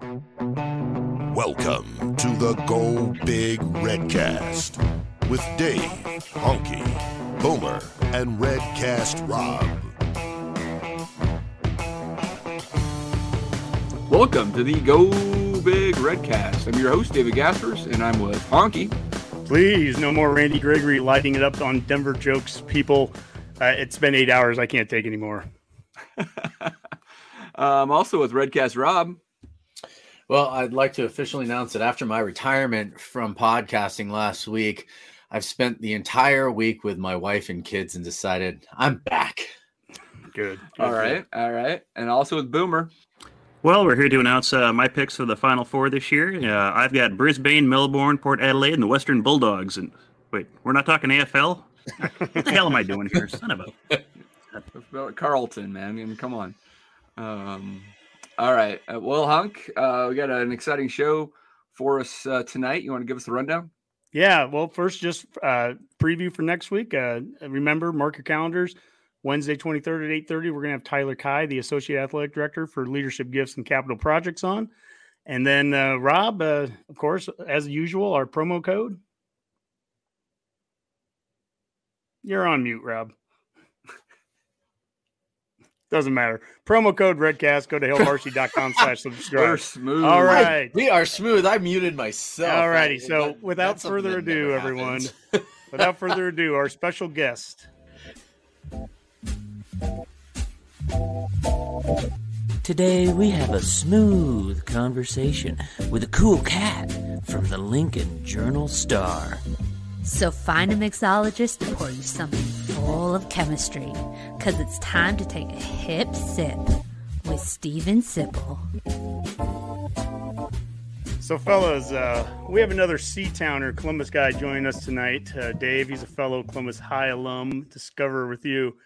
Welcome to the Go Big Redcast with Dave, Honky, Boomer, and Redcast Rob. Welcome to the Go Big Redcast. I'm your host, David Gaspers, and I'm with Honky. Please, no more Randy Gregory lighting it up on Denver jokes, people. Uh, it's been eight hours. I can't take anymore. um, also with Redcast Rob. Well, I'd like to officially announce that after my retirement from podcasting last week, I've spent the entire week with my wife and kids and decided I'm back. Good. good all right. All right. And also with Boomer. Well, we're here to announce uh, my picks for the Final Four this year. Uh, I've got Brisbane, Melbourne, Port Adelaide, and the Western Bulldogs. And wait, we're not talking AFL? what the hell am I doing here? Son of a. Carlton, man. I mean, come on. Um, all right. Uh, well, Hunk, uh, we got an exciting show for us uh, tonight. You want to give us the rundown? Yeah. Well, first, just uh, preview for next week. Uh, remember, mark your calendars. Wednesday, 23rd at 8.30, we're going to have Tyler Kai, the Associate Athletic Director for Leadership Gifts and Capital Projects on. And then uh, Rob, of course, as usual, our promo code. You're on mute, Rob. Doesn't matter. Promo code Redcast. Go to hailvarsity.com slash subscribe. We're smooth. All right. We are smooth. I muted myself. All righty. So that, without further ado, everyone, without further ado, our special guest. Today we have a smooth conversation with a cool cat from the Lincoln Journal Star. So find a mixologist to pour you something full of chemistry, because it's time to take a hip sip with Steven Sipple. So, fellas, uh, we have another Sea-Towner Columbus guy joining us tonight. Uh, Dave, he's a fellow Columbus High alum, Discoverer with you.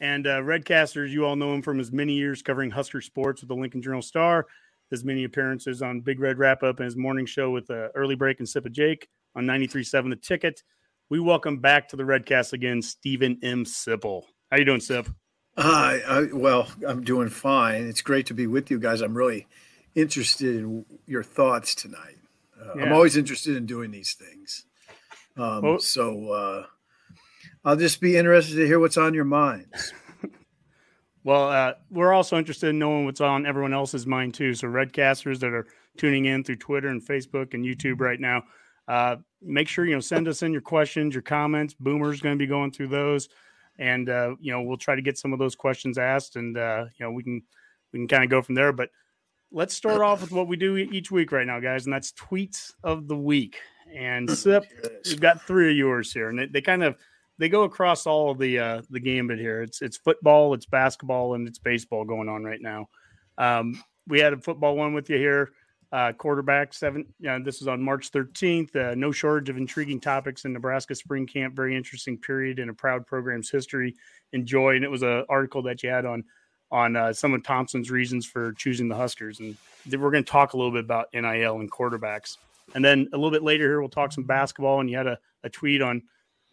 And uh, Redcasters, you all know him from his many years covering Husker sports with the Lincoln Journal Star, his many appearances on Big Red Wrap Up, and his morning show with uh, Early Break and Sip of Jake on 93.7 The Ticket. We welcome back to the Redcast again, Steven M. Sipple. How you doing, Sip? Hi. Uh, well, I'm doing fine. It's great to be with you guys. I'm really interested in your thoughts tonight. Uh, yeah. I'm always interested in doing these things. Um, well, so uh, I'll just be interested to hear what's on your minds. well, uh, we're also interested in knowing what's on everyone else's mind too. So Redcasters that are tuning in through Twitter and Facebook and YouTube right now, uh, make sure you know send us in your questions, your comments. Boomer's going to be going through those, and uh, you know we'll try to get some of those questions asked, and uh, you know we can we can kind of go from there. But let's start off with what we do each week right now, guys, and that's tweets of the week. And Sip, we've got three of yours here, and they, they kind of they go across all of the uh, the gambit here. It's it's football, it's basketball, and it's baseball going on right now. Um, we had a football one with you here uh, quarterback. Seven. Uh, this is on March 13th. Uh, no shortage of intriguing topics in Nebraska spring camp. Very interesting period in a proud program's history. Enjoy. And it was an article that you had on on uh, some of Thompson's reasons for choosing the Huskers. And we're going to talk a little bit about NIL and quarterbacks. And then a little bit later here, we'll talk some basketball. And you had a, a tweet on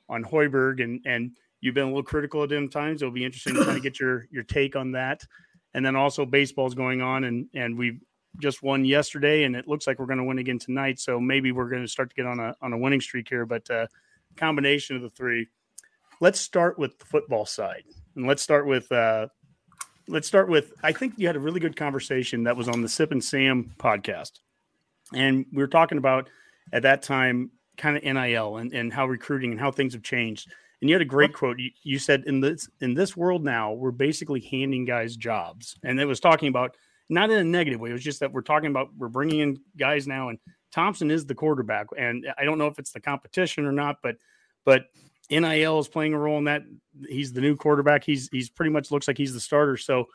on Hoiberg, and and you've been a little critical of him times. It'll be interesting to kind of get your your take on that. And then also baseball's going on, and and we've just won yesterday, and it looks like we're going to win again tonight. So maybe we're going to start to get on a on a winning streak here. But uh, combination of the three. Let's start with the football side, and let's start with uh, let's start with. I think you had a really good conversation that was on the Sip and Sam podcast, and we were talking about at that time kind of NIL and, and how recruiting and how things have changed. And you had a great quote. You, you said in this in this world now, we're basically handing guys jobs, and it was talking about not in a negative way. It was just that we're talking about we're bringing in guys now, and Thompson is the quarterback, and I don't know if it's the competition or not, but but NIL is playing a role in that. He's the new quarterback. He's he's pretty much looks like he's the starter. So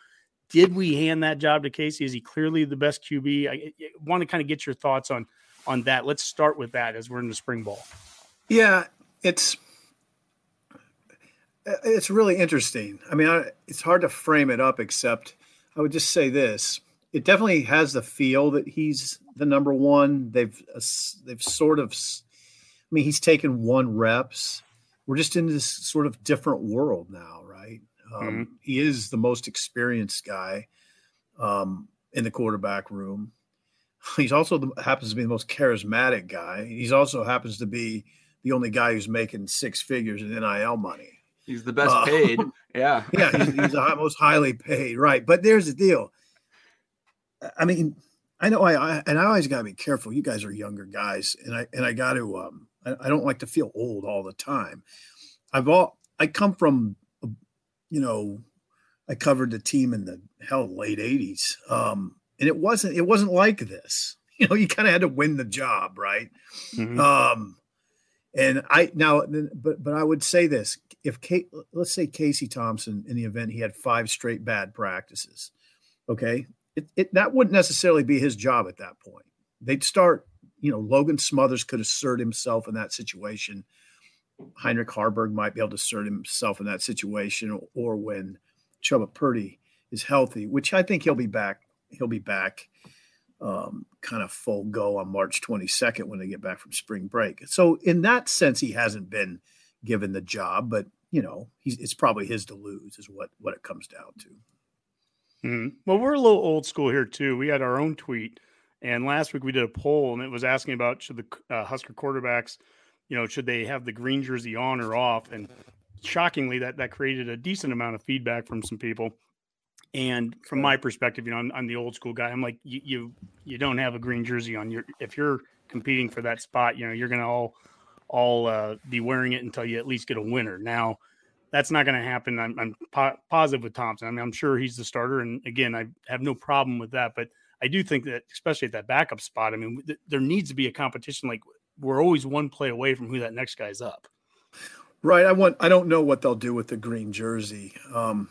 did we hand that job to Casey? Is he clearly the best QB? I, I want to kind of get your thoughts on on that. Let's start with that as we're in the spring ball. Yeah, it's it's really interesting. I mean, I, it's hard to frame it up, except I would just say this: it definitely has the feel that he's the number one. They've uh, they've sort of, I mean, he's taken one reps. We're just in this sort of different world now, right? Um, mm-hmm. He is the most experienced guy um, in the quarterback room. He's also the, happens to be the most charismatic guy. He's also happens to be the only guy who's making six figures in NIL money. He's the best uh, paid. Yeah. yeah. He's, he's the most highly paid. Right. But there's the deal. I mean, I know I, I and I always got to be careful. You guys are younger guys, and I and I got to um I, I, don't like to feel old all the time. I've all I come from, you know, I covered the team in the hell late '80s, um, and it wasn't it wasn't like this. You know, you kind of had to win the job, right? Mm-hmm. Um, and I now, but but I would say this: if Kate, let's say Casey Thompson in the event he had five straight bad practices, okay, it, it, that wouldn't necessarily be his job at that point. They'd start, you know, Logan Smothers could assert himself in that situation. Heinrich Haarberg might be able to assert himself in that situation, or when Chubba Purdy is healthy, which I think he'll be back. He'll be back um, kind of full go on March 22nd when they get back from spring break. So in that sense, he hasn't been given the job, but you know, it's probably his to lose is what, what it comes down to. Mm-hmm. Well, we're a little old school here too. We had our own tweet, and last week we did a poll, and it was asking about should the uh, Husker quarterbacks, you know, should they have the green jersey on or off? And shockingly, that that created a decent amount of feedback from some people. And from my perspective, you know, I'm, I'm the old school guy. I'm like, you, you you don't have a green jersey on. Your if you're competing for that spot, you know, you're gonna all all uh, be wearing it until you at least get a winner. Now that's not going to happen. I'm, I'm po- positive with Thompson. I mean, I'm sure he's the starter, and again, I have no problem with that. But I do think that, especially at that backup spot, I mean, th- there needs to be a competition. Like we're always one play away from who that next guy's up. Right. I want. I don't know what they'll do with the green jersey. Um,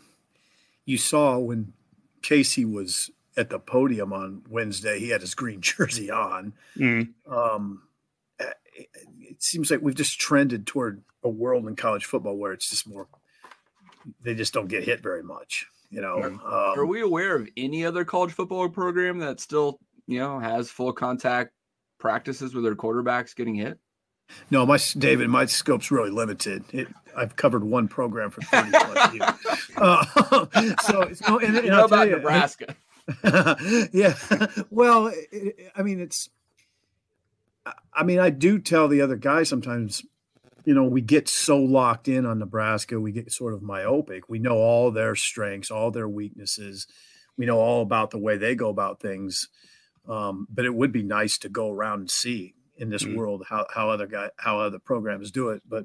you saw when Casey was at the podium on Wednesday, he had his green jersey on. Mm. Um, it seems like we've just trended toward a world in college football where it's just more they just don't get hit very much you know um, are we aware of any other college football program that still you know has full contact practices with their quarterbacks getting hit no my david my scope's really limited it, i've covered one program for 30 plus years uh, so, so and, and you know about you, nebraska yeah well it, i mean it's I mean, I do tell the other guys sometimes, you know, we get so locked in on Nebraska, we get sort of myopic. We know all their strengths, all their weaknesses. We know all about the way they go about things. Um, but it would be nice to go around and see in this mm-hmm. world how, how other guy how other programs do it, but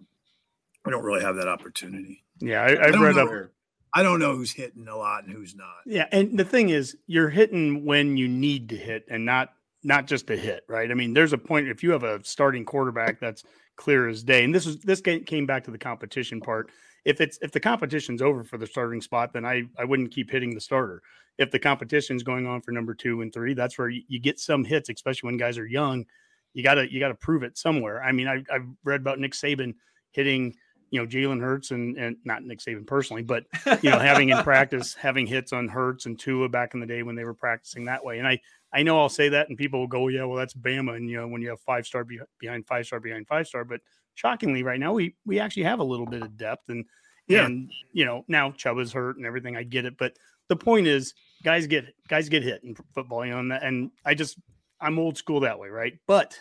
we don't really have that opportunity. Yeah, I, have read know, up. I don't know who's hitting a lot and who's not. Yeah, and the thing is, you're hitting when you need to hit, and not not just a hit, right? I mean, there's a point if you have a starting quarterback that's clear as day, and this is this came back to the competition part. If it's if the competition's over for the starting spot, then I I wouldn't keep hitting the starter. If the competition's going on for number two and three, that's where you, you get some hits, especially when guys are young. You gotta you gotta prove it somewhere. I mean, I, I've read about Nick Saban hitting you know Jalen Hurts and and not Nick Saban personally, but you know having in practice having hits on Hurts and Tua back in the day when they were practicing that way. And I I know I'll say that, and people will go, oh, "Yeah, well, that's Bama." And you know, when you have five star be- behind five star behind five star, but shockingly, right now we we actually have a little bit of depth, and yeah, and you know now Chubba's hurt and everything. I get it, but the point is, guys get guys get hit in football, you know, and, and I just I'm old school that way, right? But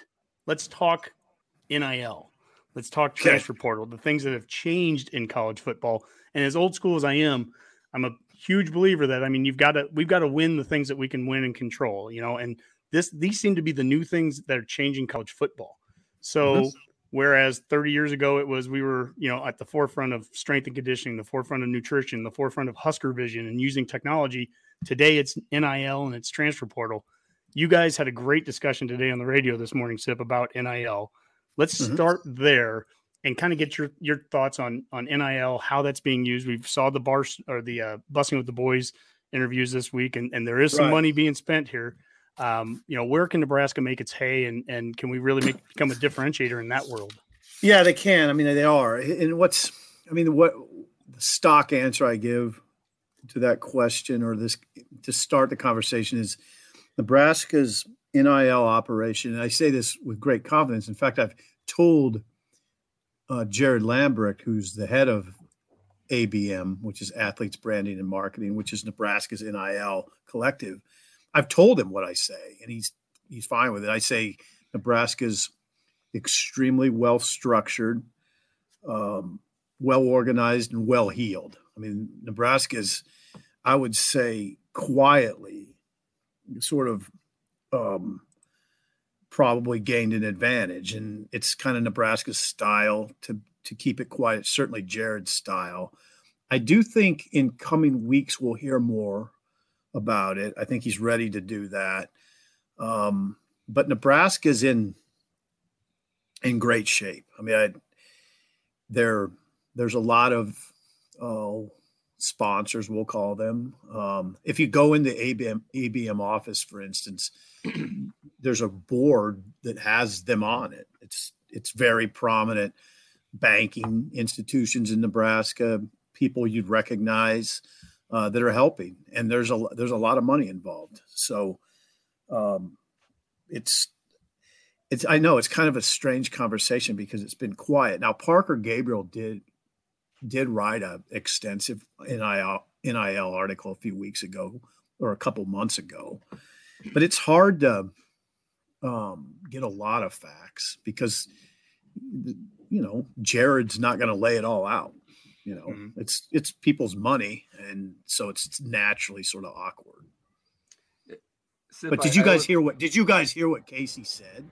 let's talk NIL. Let's talk transfer okay. portal, the things that have changed in college football. And as old school as I am, I'm a huge believer that I mean you've got to we've got to win the things that we can win and control, you know, and this these seem to be the new things that are changing college football. So mm-hmm. whereas 30 years ago it was we were, you know, at the forefront of strength and conditioning, the forefront of nutrition, the forefront of Husker vision and using technology, today it's NIL and it's transfer portal. You guys had a great discussion today on the radio this morning, Sip, about NIL. Let's mm-hmm. start there and kind of get your your thoughts on on NIL, how that's being used. We saw the bars or the uh, Bussin' with the boys interviews this week, and, and there is some right. money being spent here. Um, you know, where can Nebraska make its hay, and and can we really make become a differentiator in that world? Yeah, they can. I mean, they are. And what's, I mean, what the stock answer I give to that question, or this to start the conversation, is Nebraska's NIL operation. And I say this with great confidence. In fact, I've told uh, Jared Lambrick, who's the head of ABM, which is Athletes Branding and Marketing, which is Nebraska's NIL collective. I've told him what I say, and he's he's fine with it. I say Nebraska's extremely well structured, um, well organized, and well heeled. I mean, Nebraska's, I would say, quietly, sort of um, probably gained an advantage, and it's kind of Nebraska's style to to keep it quiet. Certainly, Jared's style. I do think in coming weeks we'll hear more about it. I think he's ready to do that. Um, but Nebraska's in in great shape. I mean, I, there there's a lot of uh, sponsors, we'll call them. Um, if you go into ABM ABM office, for instance, there's a board that has them on it. It's it's very prominent banking institutions in Nebraska, people you'd recognize uh, that are helping, and there's a there's a lot of money involved. So um, it's it's I know it's kind of a strange conversation because it's been quiet. Now Parker Gabriel did did write a extensive NIL NIL article a few weeks ago or a couple months ago, but it's hard to um, get a lot of facts because you know Jared's not going to lay it all out. You know, mm-hmm. it's it's people's money, and so it's naturally sort of awkward. but did you guys hear what? Did you guys hear what Casey said?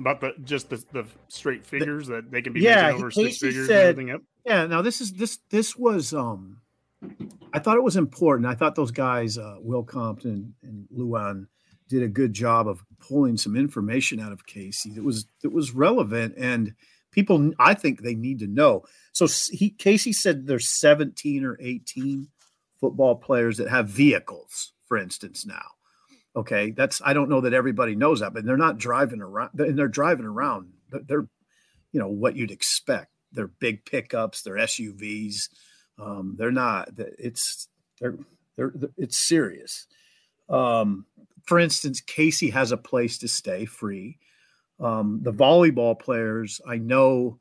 about the just the, the straight figures the, that they can be yeah, over Casey six figures said, yep. Yeah, now this is this this was um I thought it was important. I thought those guys, uh, Will Compton and Lewan, did a good job of pulling some information out of Casey that was that was relevant and people I think they need to know. So he Casey said there's 17 or 18 football players that have vehicles, for instance, now. Okay, that's I don't know that everybody knows that, but they're not driving around. And they're driving around. They're, you know, what you'd expect. They're big pickups. They're SUVs. Um, they're not. It's they're they're, it's serious. Um, for instance, Casey has a place to stay free. Um, the volleyball players, I know.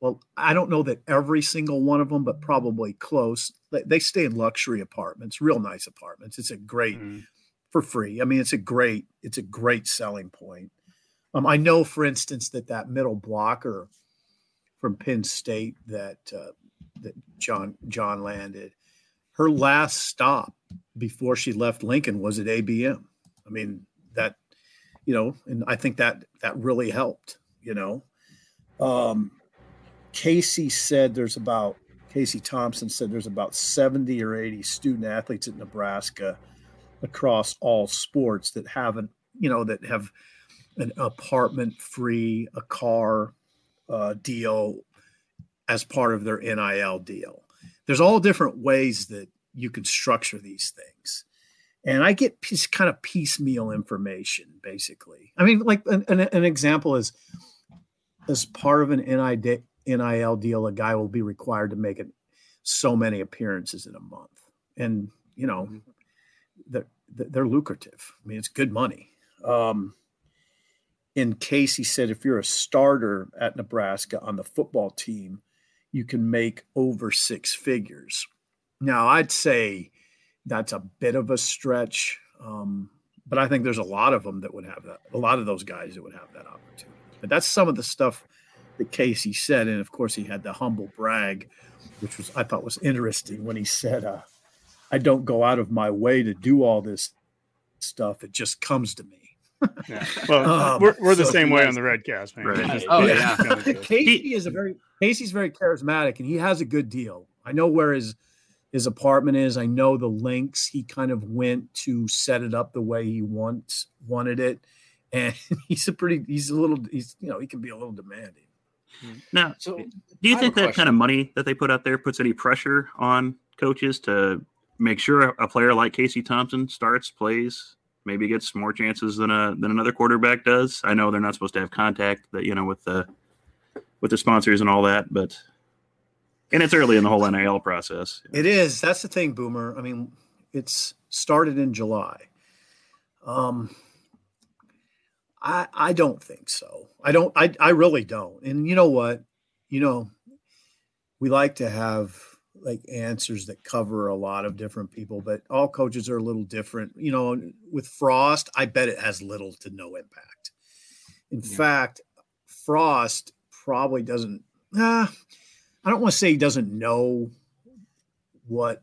Well, I don't know that every single one of them, but probably close. They, they stay in luxury apartments, real nice apartments. It's a great. Mm for free. I mean, it's a great it's a great selling point. Um, I know, for instance, that that middle blocker from Penn State that uh, that John John landed, her last stop before she left Lincoln was at ABM. I mean that, you know, and I think that that really helped. You know, um, Casey said there's about Casey Thompson said there's about 70 or 80 student athletes at Nebraska across all sports that haven't, you know, that have an apartment free, a car uh, deal as part of their NIL deal. There's all different ways that you can structure these things. And I get piece, kind of piecemeal information, basically. I mean, like an, an, an example is as part of an NIL deal, a guy will be required to make it so many appearances in a month. And, you know, mm-hmm they're, they're lucrative. I mean, it's good money. Um, in case he said, if you're a starter at Nebraska on the football team, you can make over six figures. Now, I'd say that's a bit of a stretch, um, but I think there's a lot of them that would have that. A lot of those guys that would have that opportunity. But that's some of the stuff that Casey said, and of course, he had the humble brag, which was I thought was interesting when he said, uh, I don't go out of my way to do all this stuff. It just comes to me. Yeah. Well, um, we're, we're the so same way on the Redcast, man. Right. oh yeah. Casey is a very Casey's very charismatic, and he has a good deal. I know where his his apartment is. I know the links he kind of went to set it up the way he wants wanted it, and he's a pretty. He's a little. He's you know he can be a little demanding. Now, so, do you think that question. kind of money that they put out there puts any pressure on coaches to make sure a player like Casey Thompson starts, plays, maybe gets more chances than a than another quarterback does. I know they're not supposed to have contact that you know with the with the sponsors and all that, but and it's early in the whole NIL process. It is. That's the thing, Boomer. I mean, it's started in July. Um, I I don't think so. I don't. I I really don't. And you know what? You know, we like to have like answers that cover a lot of different people, but all coaches are a little different. You know, with Frost, I bet it has little to no impact. In yeah. fact, Frost probably doesn't. Uh, I don't want to say he doesn't know what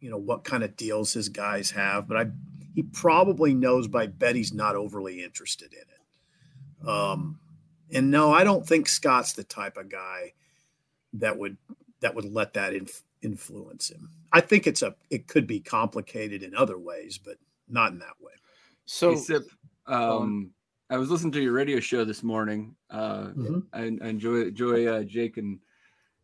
you know what kind of deals his guys have, but I he probably knows. But I bet he's not overly interested in it. Um, and no, I don't think Scott's the type of guy that would that would let that inf- influence him. I think it's a it could be complicated in other ways, but not in that way. So, hey, Sip, um, I was listening to your radio show this morning. Uh, mm-hmm. I, I, enjoy enjoy uh, Jake and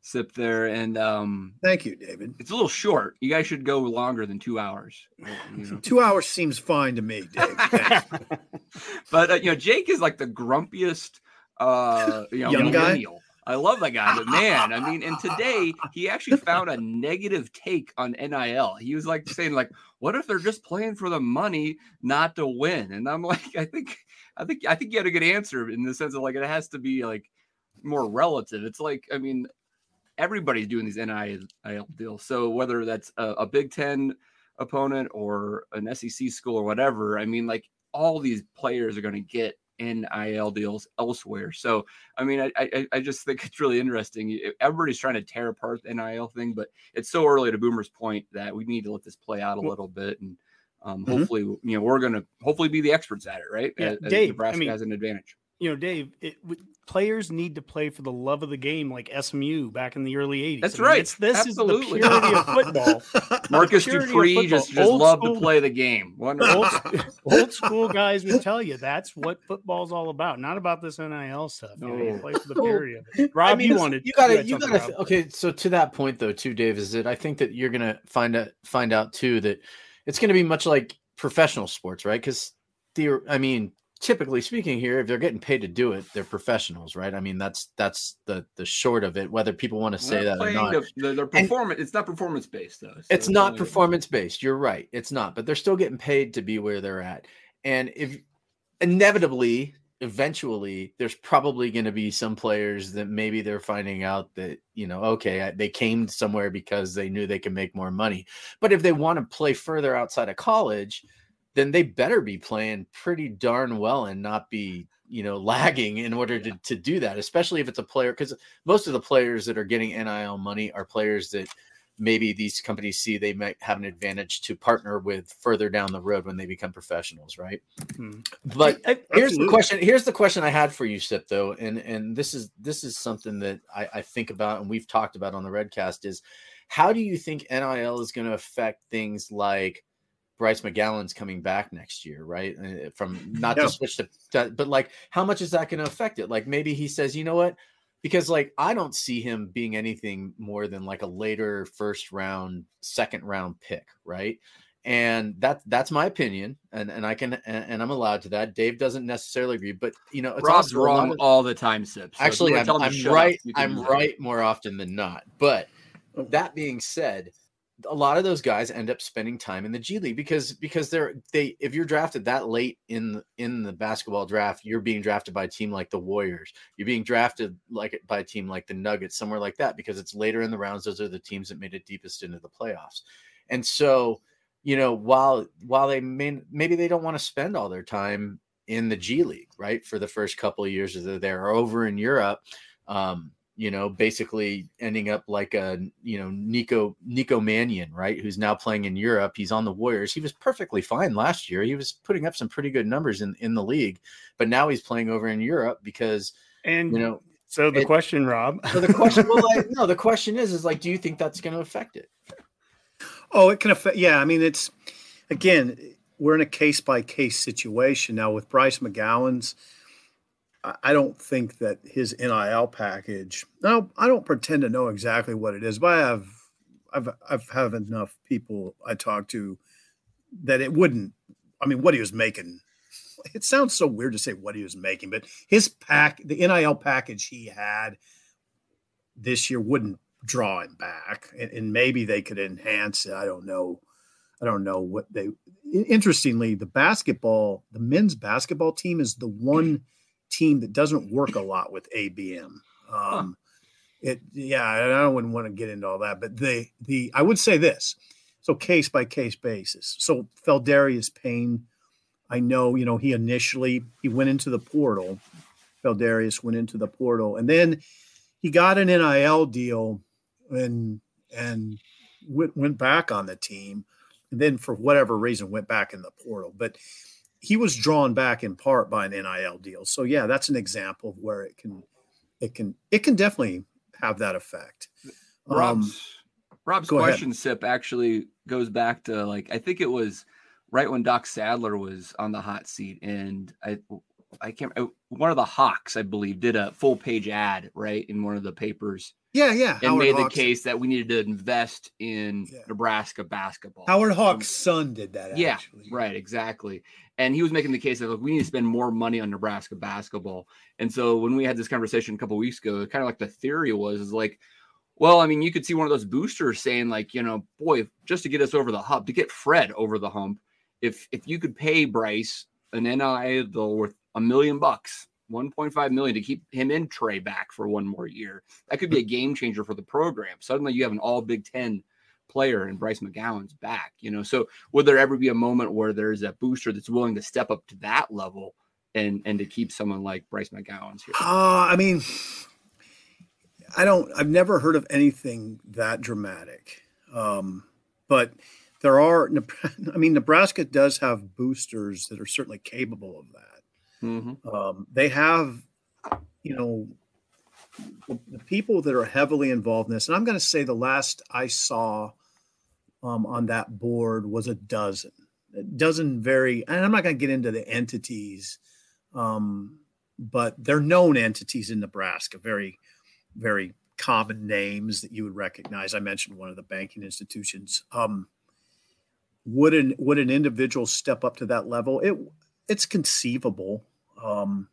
Sip there, and um, thank you, David. It's a little short. You guys should go longer than two hours. You know? two hours seems fine to me, Dave. but uh, you know, Jake is like the grumpiest, uh, you know, young guy. I love that guy, but man, I mean, and today he actually found a negative take on NIL. He was like saying, like, what if they're just playing for the money, not to win? And I'm like, I think, I think, I think you had a good answer in the sense of like it has to be like more relative. It's like, I mean, everybody's doing these NIL deals. So whether that's a, a Big Ten opponent or an SEC school or whatever, I mean, like all these players are going to get NIL deals elsewhere. So, I mean, I, I, I just think it's really interesting. Everybody's trying to tear apart the NIL thing, but it's so early to Boomer's point that we need to let this play out a little bit, and um, mm-hmm. hopefully, you know, we're going to hopefully be the experts at it, right? Yeah, as, Dave, Nebraska I mean, has an advantage you know, Dave, it, players need to play for the love of the game, like SMU back in the early '80s. That's I mean, right. this Absolutely. is the purity of football. Marcus Dupree just just love to play the game. Old, old, school guys would tell you that's what football's all about. Not about this NIL stuff. You, know, you play for the purity of it. Rob, I mean, you wanted you got to you got to okay. So to that point though, too, Dave, is that I think that you're gonna find out find out too that it's going to be much like professional sports, right? Because the I mean typically speaking here if they're getting paid to do it they're professionals right? I mean that's that's the the short of it whether people want to say that or not. the, their performance and it's not performance based though so it's not performance based you're right it's not but they're still getting paid to be where they're at. And if inevitably eventually there's probably going to be some players that maybe they're finding out that you know okay they came somewhere because they knew they could make more money. But if they want to play further outside of college then they better be playing pretty darn well and not be you know lagging in order to, to do that especially if it's a player because most of the players that are getting nil money are players that maybe these companies see they might have an advantage to partner with further down the road when they become professionals right? Hmm. but I, here's the question here's the question i had for you sip though and and this is this is something that I, I think about and we've talked about on the redcast is how do you think nil is going to affect things like Bryce McGowens coming back next year, right? Uh, from not yeah. to switch to, but like, how much is that going to affect it? Like, maybe he says, you know what? Because like, I don't see him being anything more than like a later first round, second round pick, right? And that that's my opinion, and and I can and, and I'm allowed to that. Dave doesn't necessarily agree, but you know, it's Rob's wrong of, all the time, Sips. So actually, I'm, I'm right. I'm right more often than not. But oh. that being said, a lot of those guys end up spending time in the G League because because they're they if you're drafted that late in in the basketball draft, you're being drafted by a team like the Warriors. You're being drafted like by a team like the Nuggets, somewhere like that, because it's later in the rounds. Those are the teams that made it deepest into the playoffs. And so, you know, while while they may maybe they don't want to spend all their time in the G League, right, for the first couple of years that they're over in Europe. Um, you know, basically ending up like a you know Nico Nico Mannion, right? Who's now playing in Europe. He's on the Warriors. He was perfectly fine last year. He was putting up some pretty good numbers in in the league, but now he's playing over in Europe because and you know. So the it, question, Rob. So the question, well, like, no, the question is, is like, do you think that's going to affect it? Oh, it can affect. Yeah, I mean, it's again, we're in a case by case situation now with Bryce McGowens I don't think that his NIL package. Now, I don't pretend to know exactly what it is, but I have I've I've have enough people I talk to that it wouldn't. I mean, what he was making. It sounds so weird to say what he was making, but his pack, the NIL package he had this year, wouldn't draw him back, and, and maybe they could enhance it. I don't know. I don't know what they. Interestingly, the basketball, the men's basketball team is the one team that doesn't work a lot with ABM. Um, huh. It, yeah, I don't want to get into all that, but the the I would say this, so case by case basis. So Feldarius Payne, I know you know he initially he went into the portal. Feldarius went into the portal, and then he got an NIL deal and and went, went back on the team and then for whatever reason went back in the portal but he was drawn back in part by an nil deal so yeah that's an example of where it can it can it can definitely have that effect rob's um, rob's question ahead. sip actually goes back to like i think it was right when doc sadler was on the hot seat and i I can't. One of the Hawks, I believe, did a full page ad right in one of the papers. Yeah, yeah. And Howard made Hawks. the case that we needed to invest in yeah. Nebraska basketball. Howard Hawks' son did that. Yeah, actually. right, exactly. And he was making the case that like, we need to spend more money on Nebraska basketball. And so when we had this conversation a couple weeks ago, kind of like the theory was is like, well, I mean, you could see one of those boosters saying like, you know, boy, just to get us over the hump, to get Fred over the hump, if if you could pay Bryce an NIL worth a million bucks, 1.5 million to keep him in Trey back for one more year. That could be a game changer for the program. Suddenly you have an all Big Ten player and Bryce McGowens back, you know. So would there ever be a moment where there's a booster that's willing to step up to that level and and to keep someone like Bryce McGowens here? Uh, I mean, I don't I've never heard of anything that dramatic. Um, but there are I mean Nebraska does have boosters that are certainly capable of that. Mm-hmm. Um, they have, you know, the people that are heavily involved in this, and I'm going to say the last I saw um, on that board was a dozen, a dozen very, and I'm not going to get into the entities, um, but they're known entities in Nebraska, very, very common names that you would recognize. I mentioned one of the banking institutions. Um, would an would an individual step up to that level? It it's conceivable. Um,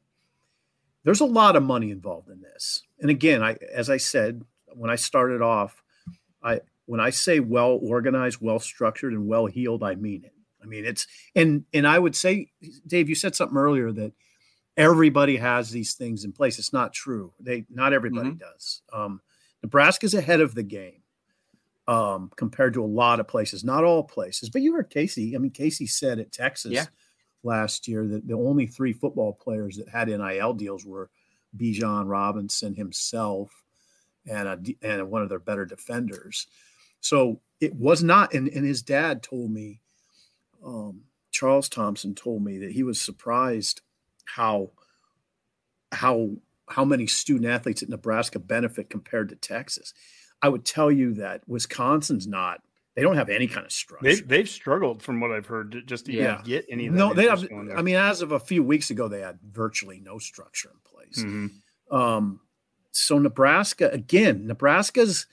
there's a lot of money involved in this. And again, I as I said when I started off, I when I say well organized, well structured, and well heeled, I mean it. I mean it's and and I would say, Dave, you said something earlier that everybody has these things in place. It's not true. They not everybody mm-hmm. does. Um, Nebraska's ahead of the game um, compared to a lot of places. Not all places, but you heard Casey. I mean, Casey said at Texas. Yeah last year that the only three football players that had NIL deals were Bijan Robinson himself and a, and one of their better defenders. So it was not, and, and his dad told me, um, Charles Thompson told me that he was surprised how how how many student athletes at Nebraska benefit compared to Texas. I would tell you that Wisconsin's not they don't have any kind of structure. They've, they've struggled from what I've heard to just even yeah. get any. no, they have. I mean, as of a few weeks ago, they had virtually no structure in place. Mm-hmm. Um, so Nebraska again, Nebraska's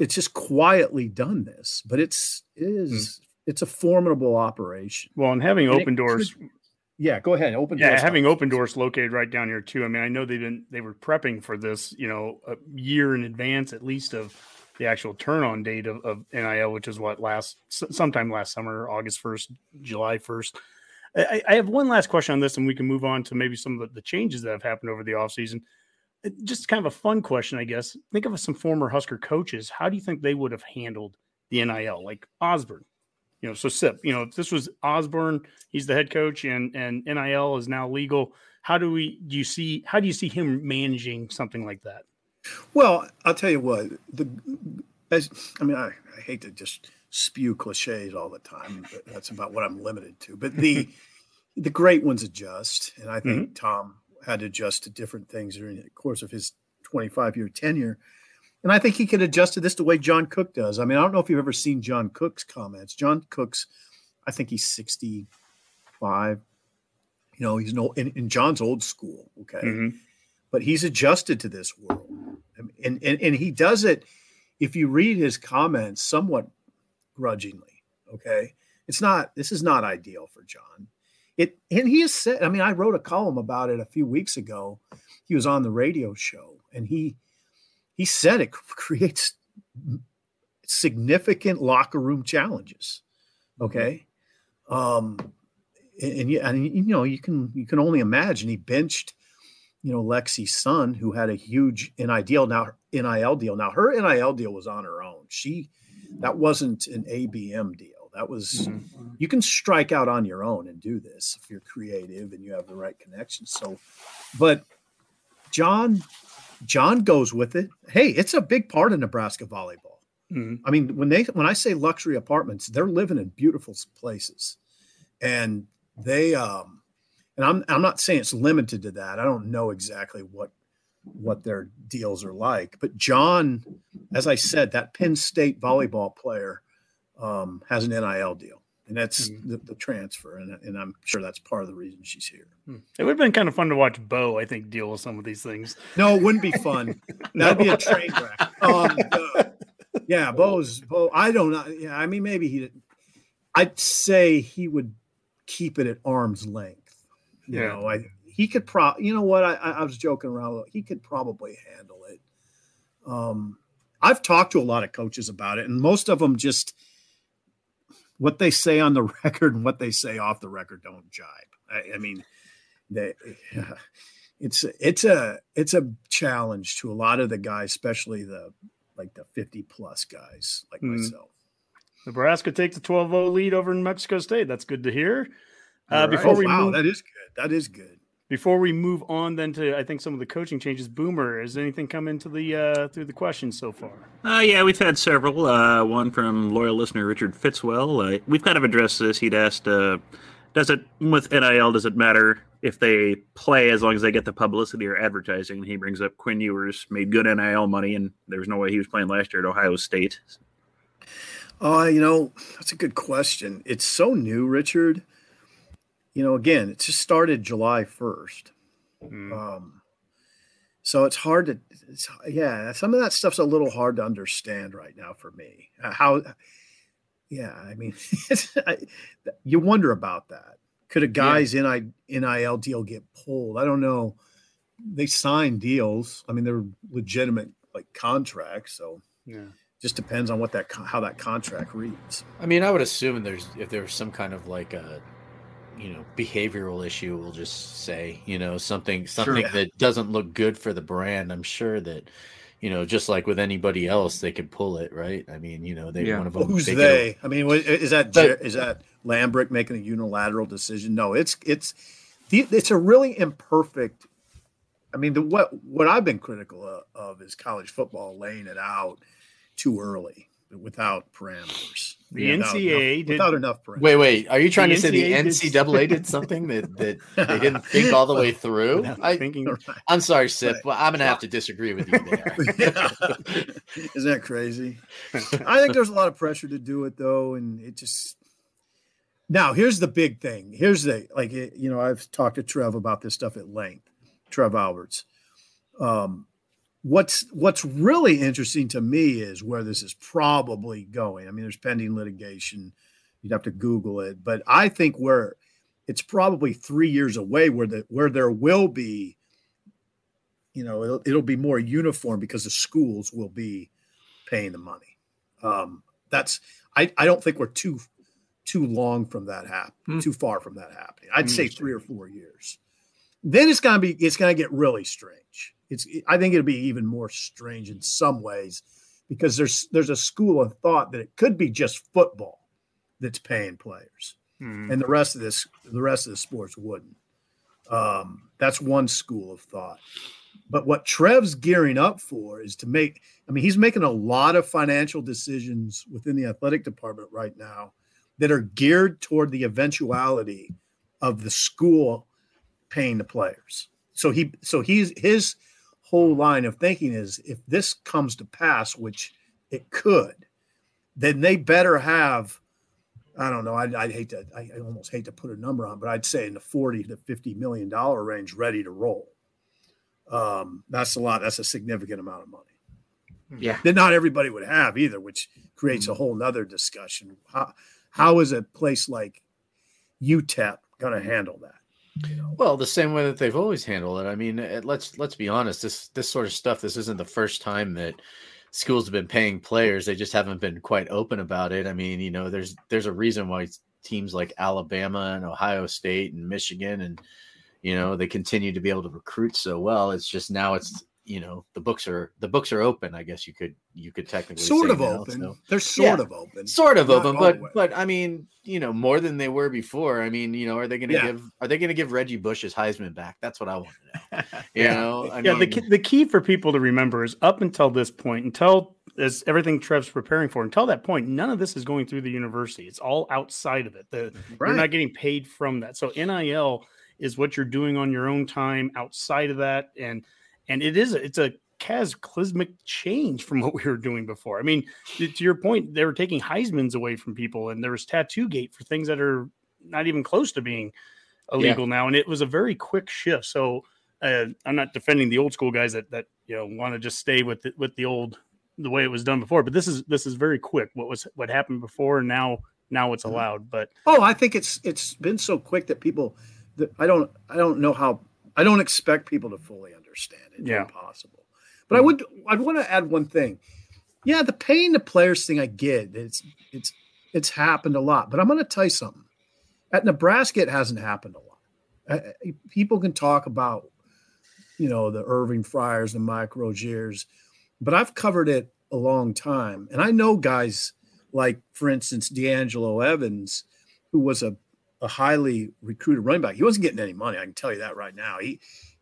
it's just quietly done this, but it's it is, mm-hmm. it's a formidable operation. Well, and having and Opendorse. Could, yeah, go ahead. Open yeah, having Opendorse located right down here too. I mean, I know they've been they were prepping for this, you know, a year in advance at least of the actual turn on date of, of NIL, which is what last sometime last summer, August 1st, July 1st. I, I, have one last question on this, and we can move on to maybe some of the, the changes that have happened over the offseason. Uh, just kind of a fun question, I guess. Think of some former Husker coaches. How do you think they would have handled the NIL? Like Osborne, you know, so SIP, you know, if this was Osborne, he's the head coach, and and NIL is now legal. How do we do you see how do you see him managing something like that? Well, I'll tell you what. The as, I mean, I, I hate to just spew cliches all the time, but that's about what I'm limited to. But the the great ones adjust, and I think mm-hmm. Tom had to adjust to different things during the course of his 25 year tenure. And I think he could adjust to this the way John Cook does. I mean, I don't know if you've ever seen John Cook's comments. John Cook's, I think he's 65. You know, he's no in, in John's old school. Okay. Mm-hmm. But he's adjusted to this world and, and, and he does it if you read his comments somewhat grudgingly, okay, it's not. This is not ideal for John. It and he has said. I mean, I wrote a column about it a few weeks ago. He was on the radio show, and he he said it creates significant locker room challenges. Okay. Um, and, and, and you know, you can, you can only imagine he benched, you know, Lexi Sun who had a huge NIL deal now NIL deal. Now her NIL deal was on her own. She, that wasn't an ABM deal. That was, mm-hmm. you can strike out on your own and do this if you're creative and you have the right connections. So, but John, John goes with it. Hey, it's a big part of Nebraska volleyball. Mm-hmm. I mean, when they when I say luxury apartments, they're living in beautiful places, and they um, and I'm I'm not saying it's limited to that. I don't know exactly what what their deals are like, but John, as I said, that Penn State volleyball player um, has an NIL deal, and that's mm-hmm. the, the, transfer, and, and I'm sure that's part of the reason she's here. Hmm. It would have been kind of fun to watch Bo, I think, deal with some of these things. No, it wouldn't be fun. That'd be a train wreck. Um, yeah, Bo's Bo. I don't know. Yeah, I mean, maybe he. I'd say he would keep it at arm's length. You yeah. know, I he could pro. You know what? I I was joking around. He could probably handle it. Um, I've talked to a lot of coaches about it, and most of them just what they say on the record and what they say off the record don't jibe. I, I mean, they. Yeah, it's it's a it's a challenge to a lot of the guys, especially the like the 50 plus guys like mm. myself. Nebraska takes a 12 0 lead over New Mexico State. That's good to hear. Uh, right. Before oh, we wow, move, that is good. That is good. Before we move on, then to I think some of the coaching changes. Boomer, has anything come into the uh, through the questions so far? Uh, yeah, we've had several. Uh, one from loyal listener Richard Fitzwell. Uh, we've kind of addressed this. He'd asked, uh, "Does it with NIL? Does it matter if they play as long as they get the publicity or advertising. And he brings up Quinn Ewers made good NIL money, and there was no way he was playing last year at Ohio State. Uh, you know, that's a good question. It's so new, Richard. You know, again, it just started July 1st. Mm. Um, so it's hard to, it's, yeah, some of that stuff's a little hard to understand right now for me. Uh, how, yeah, I mean, I, you wonder about that. Could a guy's yeah. NIL deal get pulled? I don't know. They sign deals. I mean, they're legitimate like contracts. So yeah, just depends on what that how that contract reads. I mean, I would assume there's if there's some kind of like a you know behavioral issue, we'll just say you know something something sure. that doesn't look good for the brand. I'm sure that you know, just like with anybody else, they could pull it, right? I mean, you know, they yeah. one of them. Who's they? they? I mean, is that but, is that Lambrick making a unilateral decision? No, it's it's it's a really imperfect. I mean, the what what I've been critical of, of is college football laying it out too early without parameters. The without NCAA enough, did, without enough parameters. Wait, wait. Are you trying the to say the NCAA did, did something that, that they didn't think all the way through? I, thinking, I'm sorry, Sip. But I'm going to have to disagree with you there. Isn't that crazy? I think there's a lot of pressure to do it though, and it just. Now here's the big thing. Here's the like you know I've talked to Trev about this stuff at length. Trev Alberts. Um, what's what's really interesting to me is where this is probably going. I mean, there's pending litigation. You'd have to Google it, but I think where it's probably three years away where the where there will be, you know, it'll, it'll be more uniform because the schools will be paying the money. Um, that's I, I don't think we're too too long from that happen mm. too far from that happening. I'd say three or four years. Then it's gonna be it's gonna get really strange it's I think it'll be even more strange in some ways because there's there's a school of thought that it could be just football that's paying players, mm. and the rest of this the rest of the sports wouldn't. Um, that's one school of thought. But what Trev's gearing up for is to make. I mean, he's making a lot of financial decisions within the athletic department right now that are geared toward the eventuality of the school paying the players. So he so he's his whole line of thinking is if this comes to pass, which it could, then they better have. I don't know. I'd, I'd hate to. I, I almost hate to put a number on, but I'd say in the forty to fifty million dollar range, ready to roll. Um, that's a lot. That's a significant amount of money. Yeah. That not everybody would have either, which creates mm-hmm. a whole nother discussion. How, how is a place like UTEP going to handle that? Well, the same way that they've always handled it. I mean, let's let's be honest. This this sort of stuff. This isn't the first time that schools have been paying players. They just haven't been quite open about it. I mean, you know, there's there's a reason why teams like Alabama and Ohio State and Michigan and you know they continue to be able to recruit so well. It's just now it's you know the books are the books are open i guess you could you could technically sort of now, open. so. they're sort yeah, of open. Sort of open but but i mean you know more than they were before. I mean you know are they going to yeah. give are they going to give reggie bush's heisman back? That's what i want to know. You yeah. know I yeah mean, the, the key for people to remember is up until this point until as everything trev's preparing for until that point none of this is going through the university. It's all outside of it. The, right. you're not getting paid from that. So nil is what you're doing on your own time outside of that. And and it is it's a cataclysmic change from what we were doing before. I mean, to, to your point, they were taking Heisman's away from people, and there was tattoo gate for things that are not even close to being illegal yeah. now, and it was a very quick shift. So uh, I'm not defending the old school guys that that you know want to just stay with the, with the old the way it was done before, but this is this is very quick. What was what happened before, and now now it's mm-hmm. allowed. But oh, I think it's it's been so quick that people that I don't I don't know how I don't expect people to fully understand it. Yeah. Impossible. But I would I'd want to add one thing. Yeah, the paying the players thing I get. It's it's it's happened a lot. But I'm going to tell you something. At Nebraska, it hasn't happened a lot. Uh, uh, people can talk about, you know, the Irving Fryars, the Mike Roziers, but I've covered it a long time, and I know guys like, for instance, DeAngelo Evans, who was a a highly recruited running back. He wasn't getting any money. I can tell you that right now. He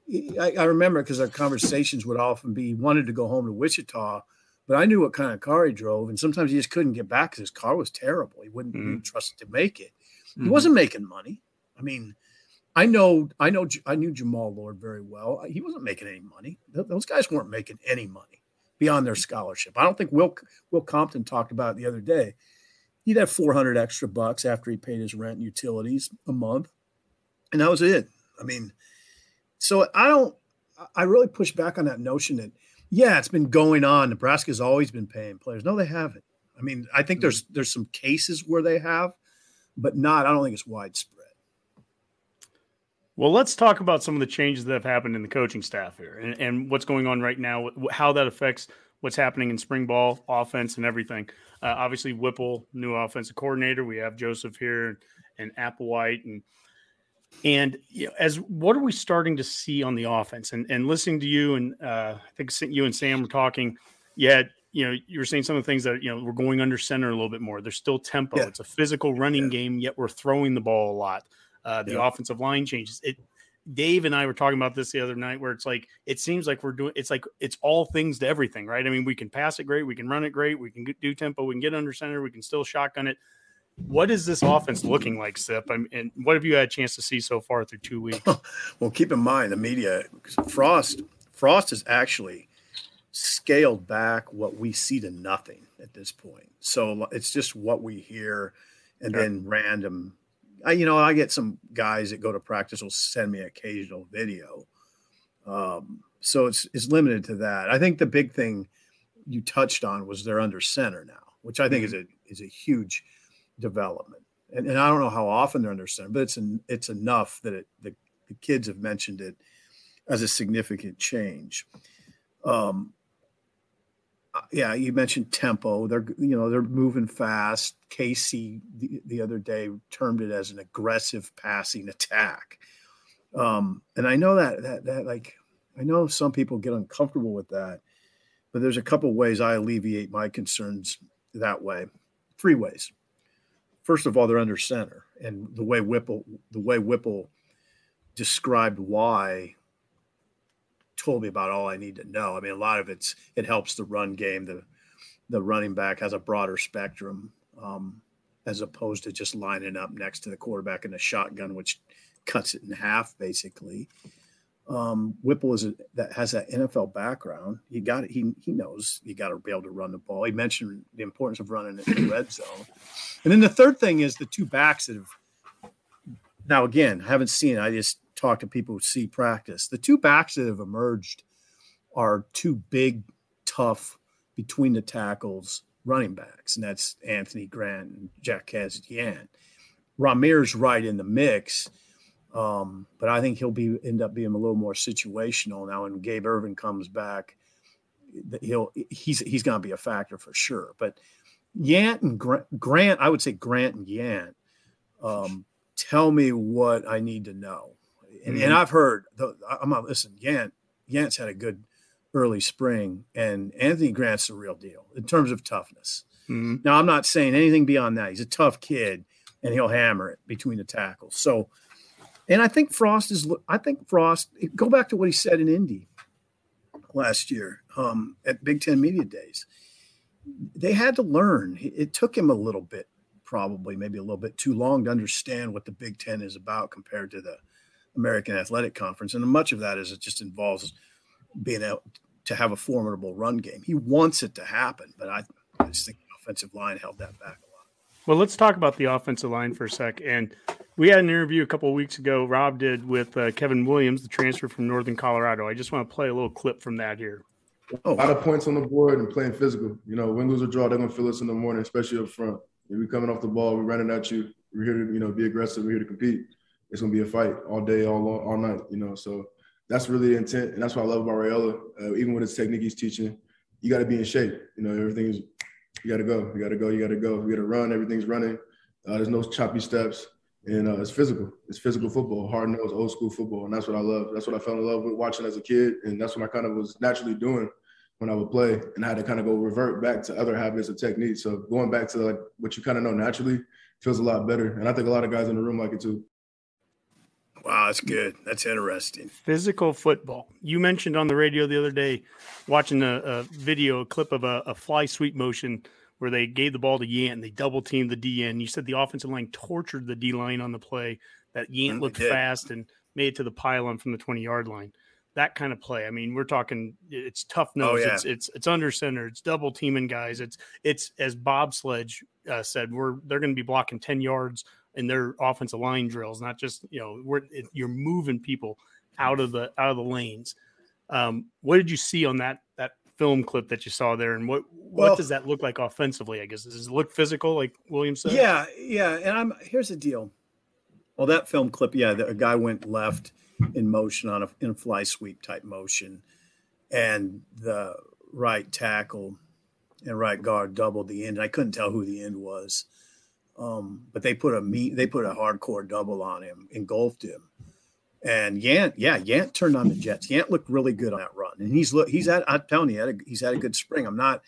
I, I remember because our conversations would often be he wanted to go home to Wichita, but I knew what kind of car he drove, and sometimes he just couldn't get back because his car was terrible. He wouldn't mm-hmm. trust it to make it. Mm-hmm. He wasn't making money. I mean, I know, I know, I knew Jamal Lord very well. He wasn't making any money. Those guys weren't making any money beyond their scholarship. I don't think Will Will Compton talked about it the other day. He'd have 400 extra bucks after he paid his rent and utilities a month, and that was it. I mean, so I don't, I really push back on that notion that, yeah, it's been going on. Nebraska's always been paying players. No, they haven't. I mean, I think there's there's some cases where they have, but not. I don't think it's widespread. Well, let's talk about some of the changes that have happened in the coaching staff here, and, and what's going on right now, how that affects what's happening in spring ball offense and everything. Uh, obviously, Whipple, new offensive coordinator. We have Joseph here and Applewhite, and and you know, as what are we starting to see on the offense? And and listening to you and uh, I think you and Sam were talking, yeah, you know, you were saying some of the things that you know we're going under center a little bit more. There's still tempo. Yeah. It's a physical running yeah. game, yet we're throwing the ball a lot. Uh, the yeah. offensive line changes. It. Dave and I were talking about this the other night, where it's like it seems like we're doing. It's like it's all things to everything, right? I mean, we can pass it great, we can run it great, we can do tempo, we can get under center, we can still shotgun it what is this offense looking like, Sip? I mean, and what have you had a chance to see so far through two weeks? well, keep in mind the media. Frost Frost has actually scaled back what we see to nothing at this point. So it's just what we hear, and sure. then random. I, you know, I get some guys that go to practice will send me occasional video. Um, so it's it's limited to that. I think the big thing you touched on was they're under center now, which I think mm-hmm. is a is a huge development. And, and I don't know how often they're under center, but it's an, it's enough that it, the, the kids have mentioned it as a significant change. Um, uh, yeah, you mentioned tempo. They're you know they're moving fast. Casey the, the other day termed it as an aggressive passing attack, um, and I know that that that like I know some people get uncomfortable with that, but there's a couple ways I alleviate my concerns that way. Three ways first of all, they're under center, and the way Whipple the way Whipple described why told me about all I need to know. I mean, a lot of it's it helps the run game. The the running back has a broader spectrum um, as opposed to just lining up next to the quarterback in a shotgun, which cuts it in half basically. Um, Whipple is a, that has that NFL background. He got it. He he knows you got to be able to run the ball. He mentioned the importance of running in the red zone. And then the third thing is the two backs that have. Now again, I haven't seen. I just talk to people who see practice. The two backs that have emerged are two big, tough between the tackles running backs, and that's Anthony Grant and Jack Yant. Rahmir's right in the mix, um, but I think he'll be end up being a little more situational now. When Gabe Ervin comes back, he'll he's he's going to be a factor for sure. But Yant and Grant, Grant, I would say Grant and Yant, um, tell me what I need to know. And, mm-hmm. and I've heard, I'm not listen. Yant Yant's had a good early spring, and Anthony Grant's the real deal in terms of toughness. Mm-hmm. Now, I'm not saying anything beyond that. He's a tough kid, and he'll hammer it between the tackles. So, and I think Frost is. I think Frost. Go back to what he said in Indy last year um, at Big Ten Media Days. They had to learn. It took him a little bit, probably maybe a little bit too long to understand what the Big Ten is about compared to the American Athletic Conference, and much of that is it just involves being able to have a formidable run game. He wants it to happen, but I, I just think the offensive line held that back a lot. Well, let's talk about the offensive line for a sec. And we had an interview a couple weeks ago. Rob did with uh, Kevin Williams, the transfer from Northern Colorado. I just want to play a little clip from that here. A lot of points on the board and playing physical. You know, win, lose, or draw, they're going to feel us in the morning, especially up front. If We're coming off the ball, we're running at you. We're here to, you know, be aggressive. We're here to compete. It's going to be a fight all day, all all night. You know, so that's really the intent, and that's what I love about Raiola. Uh, even with his technique he's teaching, you got to be in shape. You know, everything is you got to go, you got to go, you got to go. You got to run. Everything's running. Uh, there's no choppy steps, and uh, it's physical. It's physical football, hard nosed, old school football, and that's what I love. That's what I fell in love with watching as a kid, and that's what I kind of was naturally doing when I would play, and I had to kind of go revert back to other habits of techniques. So going back to like what you kind of know naturally feels a lot better, and I think a lot of guys in the room like it too. Wow, that's good. That's interesting. Physical football. You mentioned on the radio the other day, watching a, a video, a clip of a, a, fly sweep motion where they gave the ball to Yant and they double teamed the D end. You said the offensive line tortured the D line on the play. That Yant mm, looked fast and made it to the pylon from the twenty yard line. That kind of play. I mean, we're talking. It's tough oh, nose. Oh, yeah. It's it's it's under center. It's double teaming guys. It's it's as Bob Sledge uh, said. We're they're going to be blocking ten yards in their offensive line drills, not just you know where you're moving people out of the out of the lanes. Um, what did you see on that that film clip that you saw there, and what what well, does that look like offensively? I guess does it look physical, like William said? Yeah, yeah. And I'm here's the deal. Well, that film clip, yeah, the, a guy went left in motion on a in a fly sweep type motion, and the right tackle and right guard doubled the end. I couldn't tell who the end was. Um, but they put a meat, they put a hardcore double on him, engulfed him. And Yant, yeah, Yant turned on the Jets. Yant looked really good on that run, and he's look, he's had. I'm telling you, had a, he's had a good spring. I'm not.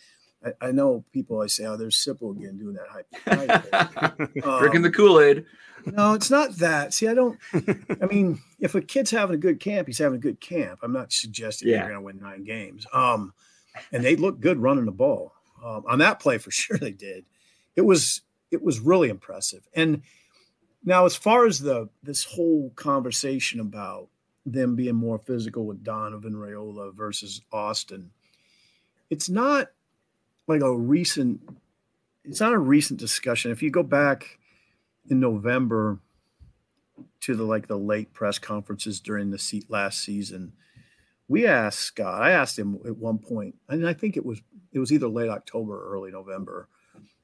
I, I know people. I say, oh, there's Sipple again doing that hype. um, Drinking the Kool Aid. No, it's not that. See, I don't. I mean, if a kid's having a good camp, he's having a good camp. I'm not suggesting yeah. they're going to win nine games. Um, and they look good running the ball. Um, on that play for sure they did. It was it was really impressive. And now, as far as the this whole conversation about them being more physical with Donovan Raiola versus Austin, it's not like a recent. It's not a recent discussion. If you go back in November to the like the late press conferences during the seat last season, we asked Scott. I asked him at one point, and I think it was it was either late October or early November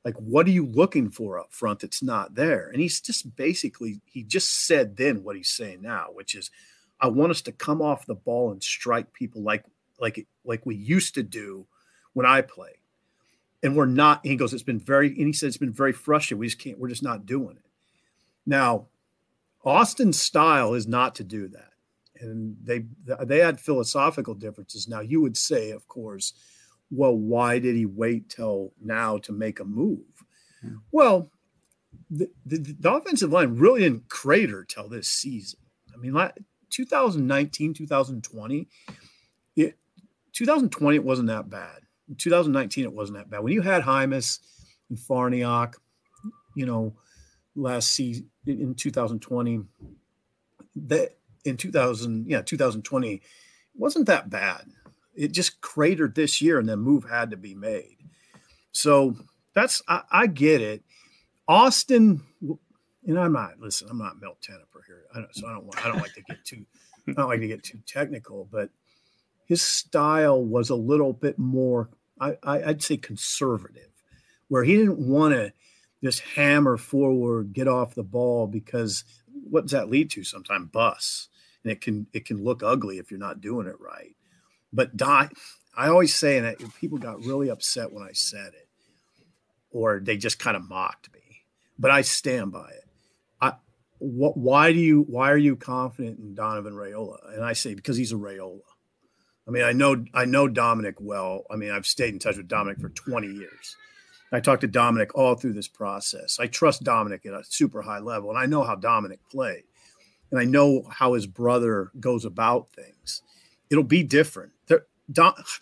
like what are you looking for up front that's not there? And he's just basically he just said then what he's saying now which is i want us to come off the ball and strike people like like like we used to do when i play. And we're not he goes it's been very and he said it's been very frustrating. We just can't we're just not doing it. Now austin's style is not to do that. And they they had philosophical differences. Now you would say of course well, why did he wait till now to make a move? Yeah. Well, the, the, the, offensive line really didn't crater till this season. I mean, 2019, 2020, it, 2020, it wasn't that bad. In 2019, it wasn't that bad. When you had Jaimes and Farniok, you know, last season in 2020, that in 2000, yeah, 2020, wasn't that bad it just cratered this year, and the move had to be made. So that's I, I get it. Austin, and I'm not listen. I'm not Milt Tenopir here, I so I don't want. I don't like to get too. I don't like to get too technical, but his style was a little bit more. I, I I'd say conservative, where he didn't want to just hammer forward, get off the ball because what does that lead to? Sometimes bus, and it can it can look ugly if you're not doing it right. But Don, I always say, and people got really upset when I said it, or they just kind of mocked me. But I stand by it. I? Why do you? Why are you confident in Donovan Raiola? And I say because he's a Raiola. I mean, I know I know Dominic well. I mean, I've stayed in touch with Dominic for 20 years. I talked to Dominic all through this process. I trust Dominic at a super high level, and I know how Dominic played, and I know how his brother goes about things. It'll be different.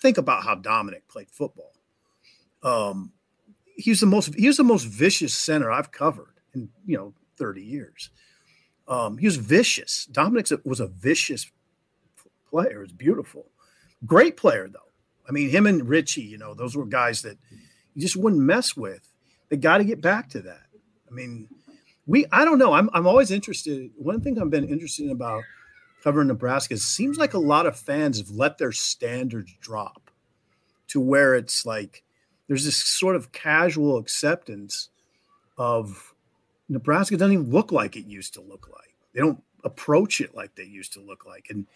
Think about how Dominic played football. Um, he's the most he's the most vicious center I've covered in you know 30 years. Um, he was vicious. Dominic was a vicious player. It's beautiful, great player though. I mean, him and Richie, you know, those were guys that you just wouldn't mess with. They got to get back to that. I mean, we I don't know. I'm I'm always interested. One thing I've been interested in about covering Nebraska seems like a lot of fans have let their standards drop to where it's like there's this sort of casual acceptance of Nebraska doesn't even look like it used to look like. They don't approach it like they used to look like. And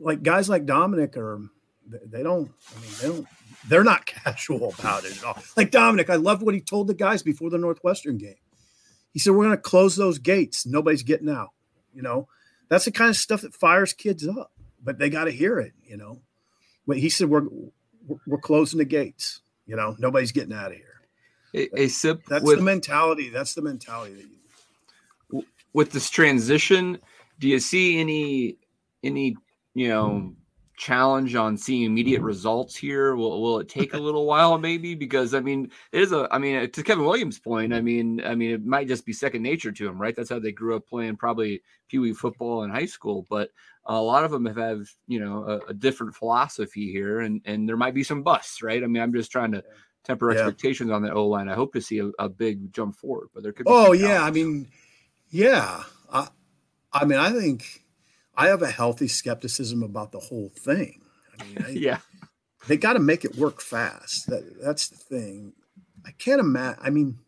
like guys like Dominic are they don't I mean they don't they're not casual about it at all. Like Dominic, I loved what he told the guys before the Northwestern game. He said, We're going to close those gates. Nobody's getting out. You know, that's the kind of stuff that fires kids up, but they got to hear it. You know, but he said, We're, we're closing the gates. You know, nobody's getting out of here. A, a sip. That's with, the mentality. That's the mentality that you. With this transition, do you see any any you know challenge on seeing immediate mm-hmm. results here? Will will it take a little while maybe? Because I mean, it is a I mean to Kevin Williams' point, I mean, I mean it might just be second nature to him, right? That's how they grew up playing probably Pee Wee football in high school. But a lot of them have, have you know a, a, different philosophy here, and and there might be some busts, right? I mean, I'm just trying to temper yeah. expectations on the O line. I hope to see a, a, big jump forward, but there could. Be Oh yeah, I mean, yeah, I, I mean, I think I have a healthy skepticism about the whole thing. I mean, I, yeah, they got to make it work fast. That that's the thing. I can't imagine. I mean,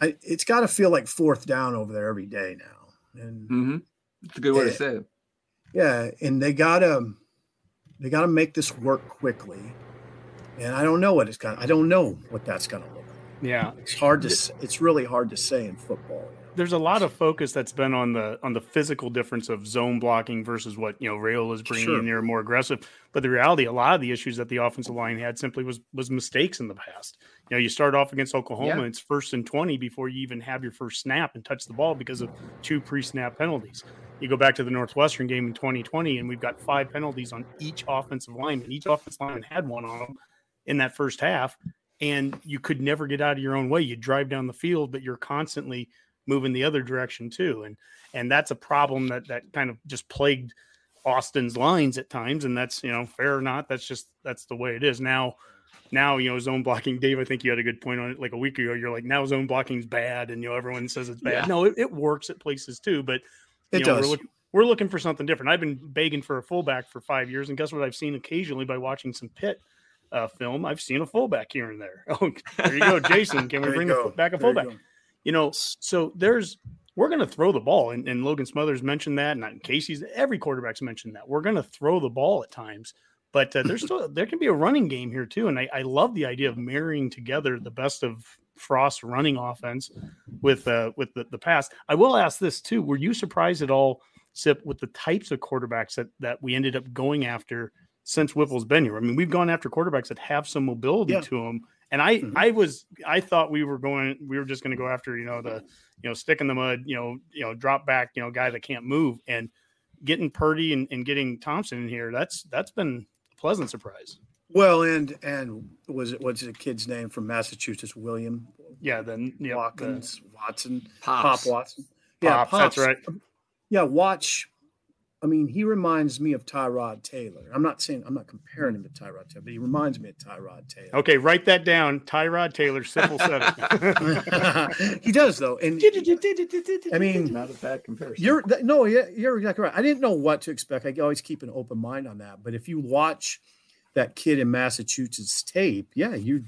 I, it's got to feel like fourth down over there every day now. And mm-hmm. it's a good way to say it. Yeah, and they gotta they gotta make this work quickly. And I don't know what it's gonna. I don't know what that's gonna look like. Yeah, it's hard to. It's really hard to say in football there's a lot of focus that's been on the on the physical difference of zone blocking versus what you know Rail is bringing sure. in there more aggressive. But the reality, a lot of the issues that the offensive line had simply was was mistakes in the past. You know, you start off against Oklahoma, yeah. it's first and twenty before you even have your first snap and touch the ball because of two pre-snap penalties. You go back to the Northwestern game in 2020, and we've got five penalties on each offensive lineman. Each offensive lineman had one on them in that first half, and you could never get out of your own way. You drive down the field, but you're constantly moving the other direction too. And and that's a problem that that kind of just plagued Austin's lines at times. And that's you know fair or not. That's just that's the way it is now. Now you know zone blocking. Dave, I think you had a good point on it. Like a week ago, you're like now zone blocking's bad, and you know everyone says it's bad. Yeah. No, it, it, works at places too, but it know, does. We're, look, we're looking for something different. I've been begging for a fullback for five years, and guess what? I've seen occasionally by watching some Pitt uh, film. I've seen a fullback here and there. Oh, there you go, Jason. Can we bring a, back a fullback? You know, so there's we're going to throw the ball, and, and Logan Smothers mentioned that, and Casey's every quarterback's mentioned that we're going to throw the ball at times, but uh, there's still there can be a running game here too, and I, I love the idea of marrying together the best of Frost running offense with uh, with the, the pass. I will ask this too: Were you surprised at all, Sip, with the types of quarterbacks that that we ended up going after since Whipple's been here? I mean, we've gone after quarterbacks that have some mobility yeah. to them and I, mm-hmm. I was, I thought we were going, we were just going to go after, you know, the, you know, stick in the mud, you know, you know, drop back, you know, guy that can't move, and getting Purdy and, and getting Thompson in here. That's that's been a pleasant surprise. Well, and and was it what's the kid's name from Massachusetts? William. Yeah, then yeah, Watkins, the, Watson, Pops. Pop Watson. Yeah, Pops, Pops. that's right. Yeah, watch I mean, he reminds me of Tyrod Taylor. I'm not saying I'm not comparing him to Tyrod Taylor, but he reminds me of Tyrod Taylor. Okay, write that down. Tyrod Taylor, simple seven. he does though, and I mean, not a bad comparison. You're no, yeah, you're exactly right. I didn't know what to expect. I always keep an open mind on that. But if you watch that kid in Massachusetts tape, yeah, you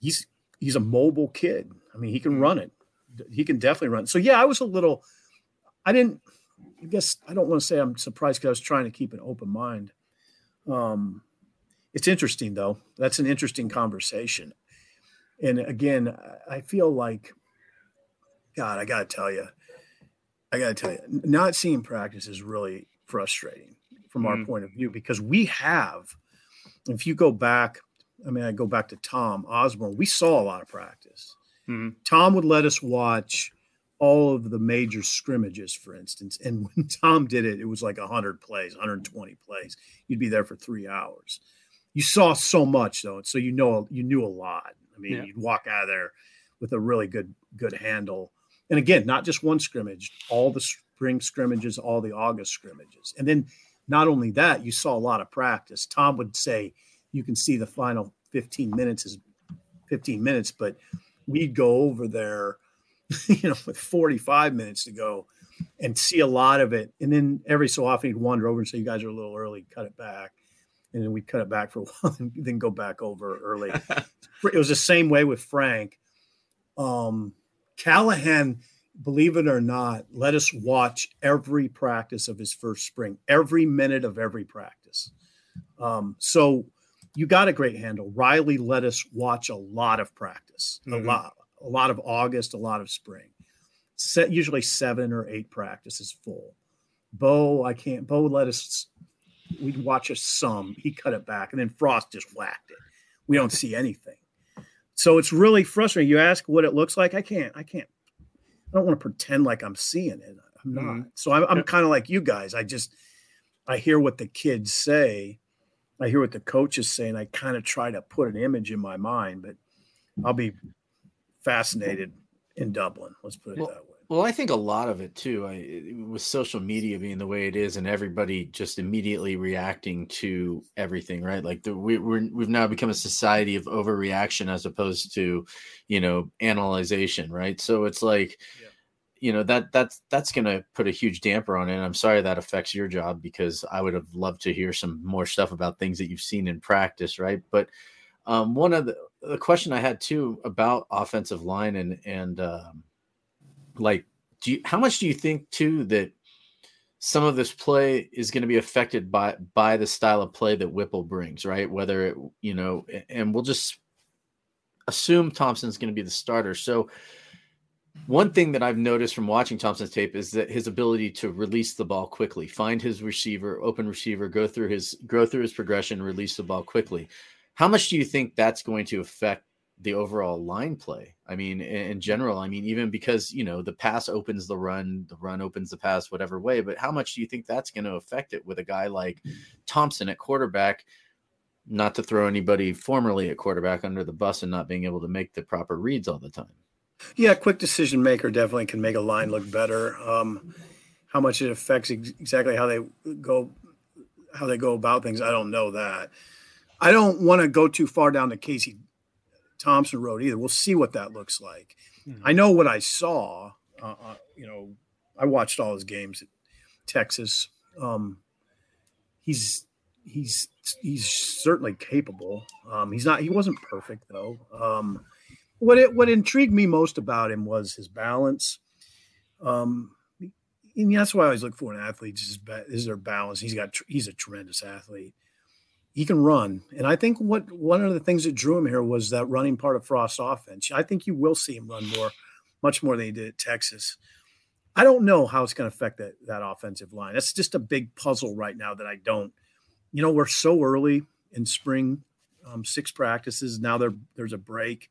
he's he's a mobile kid. I mean, he can hmm. run it. He can definitely run. So yeah, I was a little. I didn't. I guess I don't want to say I'm surprised because I was trying to keep an open mind. Um, it's interesting though. That's an interesting conversation. And again, I feel like, God, I got to tell you, I got to tell you, not seeing practice is really frustrating from mm our point of view because we have, if you go back, I mean, I go back to Tom Osborne, we saw a lot of practice. mm Tom would let us watch all of the major scrimmages, for instance. And when Tom did it, it was like 100 plays, 120 plays. You'd be there for three hours. You saw so much, though. So you know, you knew a lot. I mean, yeah. you'd walk out of there with a really good, good handle. And again, not just one scrimmage, all the spring scrimmages, all the August scrimmages. And then not only that, you saw a lot of practice. Tom would say you can see the final 15 minutes is 15 minutes, but we'd go over there, you know, with 45 minutes to go and see a lot of it. And then every so often he'd wander over and say, You guys are a little early, cut it back. And then we'd cut it back for a while and then go back over early. it was the same way with Frank. Um, Callahan believe it or not, let us watch every practice of his first spring, every minute of every practice. Um, so you got a great handle. Riley let us watch a lot of practice, mm-hmm. a lot, a lot of August, a lot of spring. Set usually seven or eight practices full. Bo, I can't. Bo let us. We'd watch a some. He cut it back, and then Frost just whacked it. We don't see anything. So it's really frustrating. You ask what it looks like. I can't. I can't I don't want to pretend like I'm seeing it. I'm not. Mm-hmm. So I'm, I'm kind of like you guys. I just I hear what the kids say. I hear what the coaches say, and I kind of try to put an image in my mind. But I'll be fascinated in Dublin. Let's put it well, that way. Well, I think a lot of it too, I, with social media being the way it is, and everybody just immediately reacting to everything, right? Like the, we, we're we've now become a society of overreaction as opposed to, you know, analyzation, right? So it's like, yeah. you know, that that's that's going to put a huge damper on it. And I'm sorry that affects your job because I would have loved to hear some more stuff about things that you've seen in practice, right? But um, one of the, the question I had too about offensive line and and um, like do you how much do you think too that some of this play is going to be affected by by the style of play that Whipple brings, right? Whether it, you know, and we'll just assume Thompson's going to be the starter. So one thing that I've noticed from watching Thompson's tape is that his ability to release the ball quickly, find his receiver, open receiver, go through his go through his progression, release the ball quickly. How much do you think that's going to affect the overall line play. I mean, in, general, I mean, even because, you know, the pass opens the run, the run opens the pass, whatever way, but how much do you think that's going to affect it with a guy like Thompson at quarterback? Not to throw anybody formerly at quarterback under the bus and not being able to make the proper reads all the time. Yeah, quick decision maker definitely can make a line look better. Um, how much it affects ex- exactly how they go, how they go about things, I don't know that. I don't want to go too far down the Casey Thompson Road either. We'll see what that looks like. Mm-hmm. I know what I saw. Uh, uh, you know, I watched all his games at Texas. Um, he's he's he's certainly capable. Um, he's not. He wasn't perfect though. Um, what it what intrigued me most about him was his balance. Um, and that's why I always look for an athlete is, is their balance. He's got he's a tremendous athlete he can run. And I think what one of the things that drew him here was that running part of Frost's offense. I think you will see him run more, much more than he did at Texas. I don't know how it's going to affect that that offensive line. That's just a big puzzle right now that I don't. You know, we're so early in spring, um, six practices now. There, there's a break.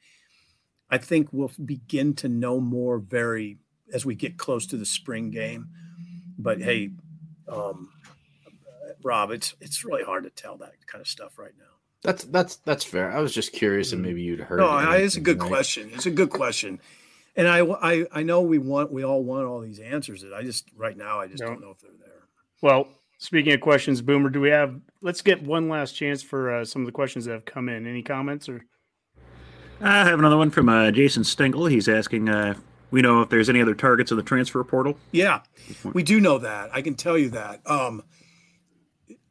I think we'll begin to know more very as we get close to the spring game. But hey, um, Rob, it's it's really hard to tell that kind of stuff right now. That's that's that's fair. I was just curious, and mm. maybe you'd heard. No, it it's a good right? question. It's a good question, and I, I I know we want we all want all these answers. That I just right now I just no. don't know if they're there. Well, speaking of questions, Boomer, do we have? Let's get one last chance for uh, some of the questions that have come in. Any comments or? I have another one from uh, Jason Stengel. He's asking, uh, we know if there's any other targets in the transfer portal. Yeah, we do know that. I can tell you that. Um,